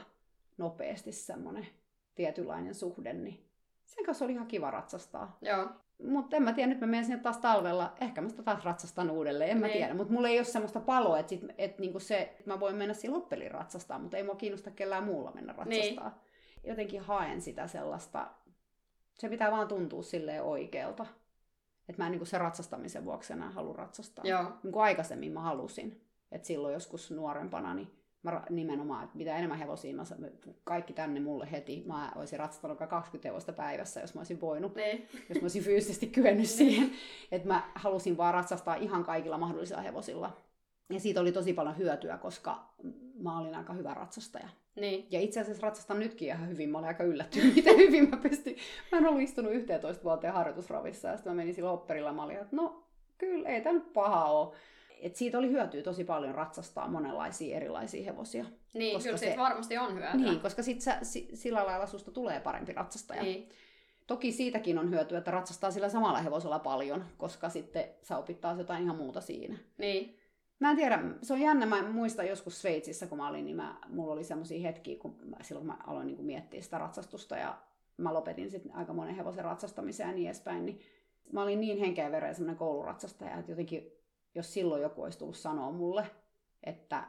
nopeasti semmoinen tietynlainen suhde, niin sen kanssa oli ihan kiva ratsastaa. Joo. Mutta en mä tiedä, nyt mä menen sinne taas talvella, ehkä mä sitä taas ratsastan uudelleen, en mä niin. tiedä. Mutta mulla ei ole semmoista paloa, että, sit, et niinku se, että mä voin mennä siinä loppeliin ratsastaa, mutta ei mua kiinnosta kellään muulla mennä ratsastaa. Niin. Jotenkin haen sitä sellaista, se pitää vaan tuntua silleen oikealta. Että mä en niin kuin sen ratsastamisen vuoksi enää halua ratsastaa. Joo. Niin kuin aikaisemmin mä halusin. Että silloin joskus nuorempana, niin mä nimenomaan, että mitä enemmän hevosia, mä, kaikki tänne mulle heti. Mä olisin ratsastanut 20 hevosta päivässä, jos mä olisin voinut, Niin. jos mä olisin fyysisesti kyennyt siihen. Että mä halusin vaan ratsastaa ihan kaikilla mahdollisilla hevosilla. Ja siitä oli tosi paljon hyötyä, koska mä olin aika hyvä ratsastaja. Niin. Ja itse asiassa ratsastan nytkin ihan hyvin. Mä olin aika yllättynyt, miten hyvin mä pystyn. Mä en ollut istunut 11 vuoteen harjoitusravissa ja sitten mä menin sillä opperilla. Mä olin, että no kyllä, ei tämä nyt paha ole. Et siitä oli hyötyä tosi paljon ratsastaa monenlaisia erilaisia hevosia. Niin, Koska kyllä se- siitä varmasti on hyötyä. Niin, koska sit sä, si, sillä lailla susta tulee parempi ratsastaja. Niin. Toki siitäkin on hyötyä, että ratsastaa sillä samalla hevosella paljon, koska sitten sä opit taas jotain ihan muuta siinä. niin. Mä en tiedä, se on jännä, mä muistan joskus Sveitsissä, kun mä olin, niin mä, mulla oli semmoisia hetkiä, kun mä, silloin kun mä aloin niin kuin miettiä sitä ratsastusta ja mä lopetin sitten aika monen hevosen ratsastamisen ja niin edespäin, niin mä olin niin henkeä vereen semmoinen kouluratsastaja, että jotenkin, jos silloin joku olisi tullut sanoa mulle, että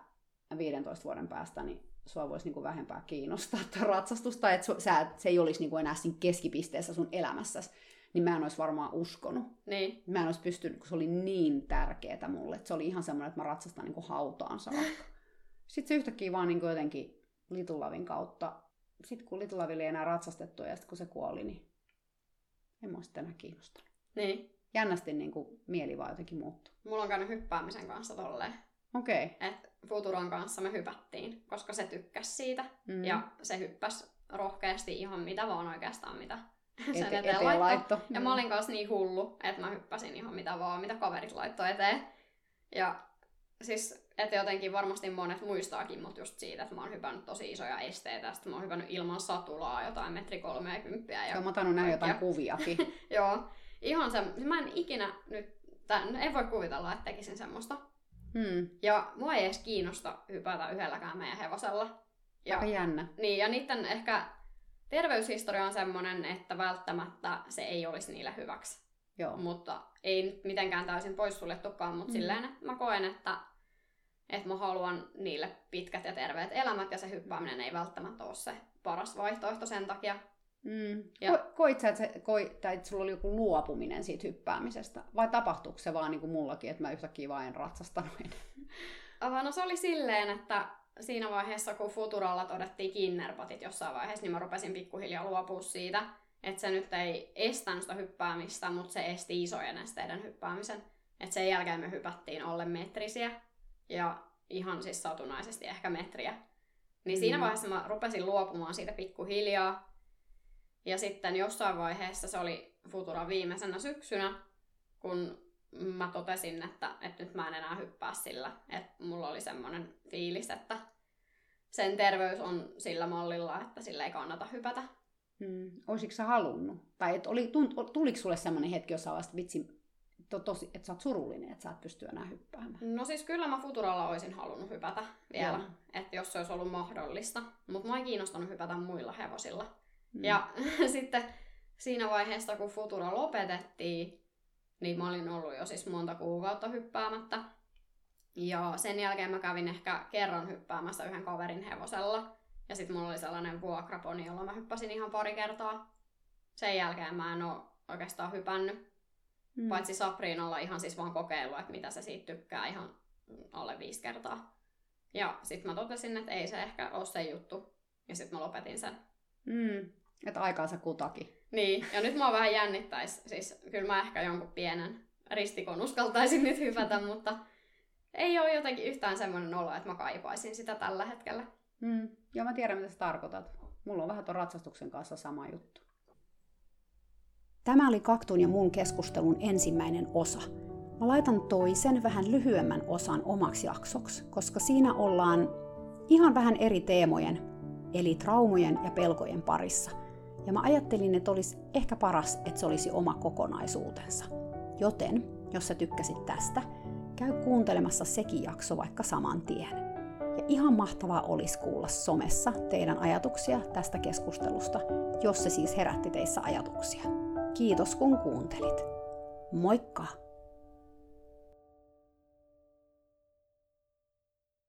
15 vuoden päästä, niin sua voisi niin kuin vähempää kiinnostaa tuo ratsastusta, että su- sä, se ei olisi niin kuin enää siinä keskipisteessä sun elämässäsi, niin mä en olisi varmaan uskonut Niin. mä en olisi pystynyt, kun se oli niin tärkeää mulle. Että se oli ihan semmoinen, että mä ratsastan niin kuin hautaan saakka. Sitten se yhtäkkiä vaan niin kuin jotenkin Litulavin kautta. Sitten kun Litulavi oli enää ratsastettu ja sitten kun se kuoli, niin en mä sitten enää kiinnostanut. Niin. Jännästi niin kuin mieli vaan jotenkin muuttui. Mulla on käynyt hyppäämisen kanssa tolleen. Okei. Okay. että Futuron kanssa me hypättiin, koska se tykkäsi siitä. Mm. Mm. Ja se hyppäsi rohkeasti ihan mitä vaan oikeastaan, mitä sen Ete- eteen, eteen laittoi. laitto. Ja mä olin kanssa niin hullu, että mä hyppäsin ihan mitä vaan, mitä kaverit laittoi eteen. Ja siis, että jotenkin varmasti monet muistaakin mut just siitä, että mä oon hypännyt tosi isoja esteitä. Sitten mä oon hypännyt ilman satulaa jotain metri 30 ja Joo, mä oon tainnut nähdä jotain kuviakin. Joo, ihan se, mä en ikinä nyt, tän, en voi kuvitella, että tekisin semmoista. Hmm. Ja mua ei edes kiinnosta hypätä yhdelläkään meidän hevosella. Ja, Aika jännä. niin, ja niiden ehkä terveyshistoria on semmoinen, että välttämättä se ei olisi niille hyväksi. Joo. Mutta ei nyt mitenkään täysin poissuljettukaan, mutta Mm. mm. silleen, että mä koen, että, että mä haluan niille pitkät ja terveet elämät, ja se hyppääminen ei välttämättä ole se paras vaihtoehto sen takia. Mm. Ja- Ko- koit sä, että, se, koi, tai että sulla oli joku luopuminen siitä hyppäämisestä? Vai tapahtuuko se vaan niin kuin mullakin, että mä yhtäkkiä vaan en ratsastanut enää? No se oli silleen, että siinä vaiheessa, kun Futuralla todettiin kinnerpatit jossain vaiheessa, niin mä rupesin pikkuhiljaa luopua siitä. Että se nyt ei estänyt sitä hyppäämistä, mutta se esti isojen esteiden hyppäämisen. Että sen jälkeen me hypättiin alle metrisiä ja ihan siis satunnaisesti ehkä metriä. Niin siinä Mm. vaiheessa mä rupesin luopumaan siitä pikkuhiljaa. Ja sitten jossain vaiheessa se oli Futuran viimeisenä syksynä, kun mä totesin, että, että nyt mä en enää hyppää sillä. Että mulla oli semmoinen fiilis, että sen terveys on sillä mallilla, että sillä ei kannata hypätä. Mm. Olisitko sä halunnut? Tai et oli, tunt, tuliko sulle sellainen hetki vaiheessa, että vitsi, to, tosi, että sä oot surullinen, että sä et pysty enää hyppäämään? No siis kyllä mä Futuralla olisin halunnut hypätä vielä, että jos se olisi ollut mahdollista. Mutta mä ei kiinnostanut hypätä muilla hevosilla. Mm. Ja sitten siinä vaiheessa, kun Futura lopetettiin, niin mä olin ollut jo siis monta kuukautta hyppäämättä. Ja sen jälkeen mä kävin ehkä kerran hyppäämässä yhden kaverin hevosella. Ja sitten mulla oli sellainen vuokraponi, jolla mä hyppäsin ihan pari kertaa. Sen jälkeen mä en oo oikeastaan hypännyt. Mm. Paitsi Sapriinalla ihan siis vaan kokeillut, että mitä se siitä tykkää ihan alle viisi kertaa. Ja sitten mä totesin, että ei se ehkä ole se juttu. Ja sitten mä lopetin sen. Mm. Että aikaansa kutakin. Niin, ja nyt mua vähän jännittäisi. Siis kyllä mä ehkä jonkun pienen ristikon uskaltaisin nyt hypätä, mutta ei ole jotenkin yhtään semmoinen olo, että mä kaipaisin sitä tällä hetkellä. Mm. Joo, mä tiedän, mitä sä tarkoitat. Mulla on vähän tuon ratsastuksen kanssa sama juttu. Tämä oli Kaktun ja mun keskustelun ensimmäinen osa. Mä laitan toisen vähän lyhyemmän osan omaksi jaksoksi, koska siinä ollaan ihan vähän eri teemojen, eli traumojen ja pelkojen parissa. Ja mä ajattelin, että olisi ehkä paras, että se olisi oma kokonaisuutensa. Joten, jos sä tykkäsit tästä, käy kuuntelemassa sekin jakso vaikka saman tien. Ja ihan mahtavaa olisi kuulla somessa teidän ajatuksia tästä keskustelusta, jos se siis herätti teissä ajatuksia. Kiitos kun kuuntelit. Moikka!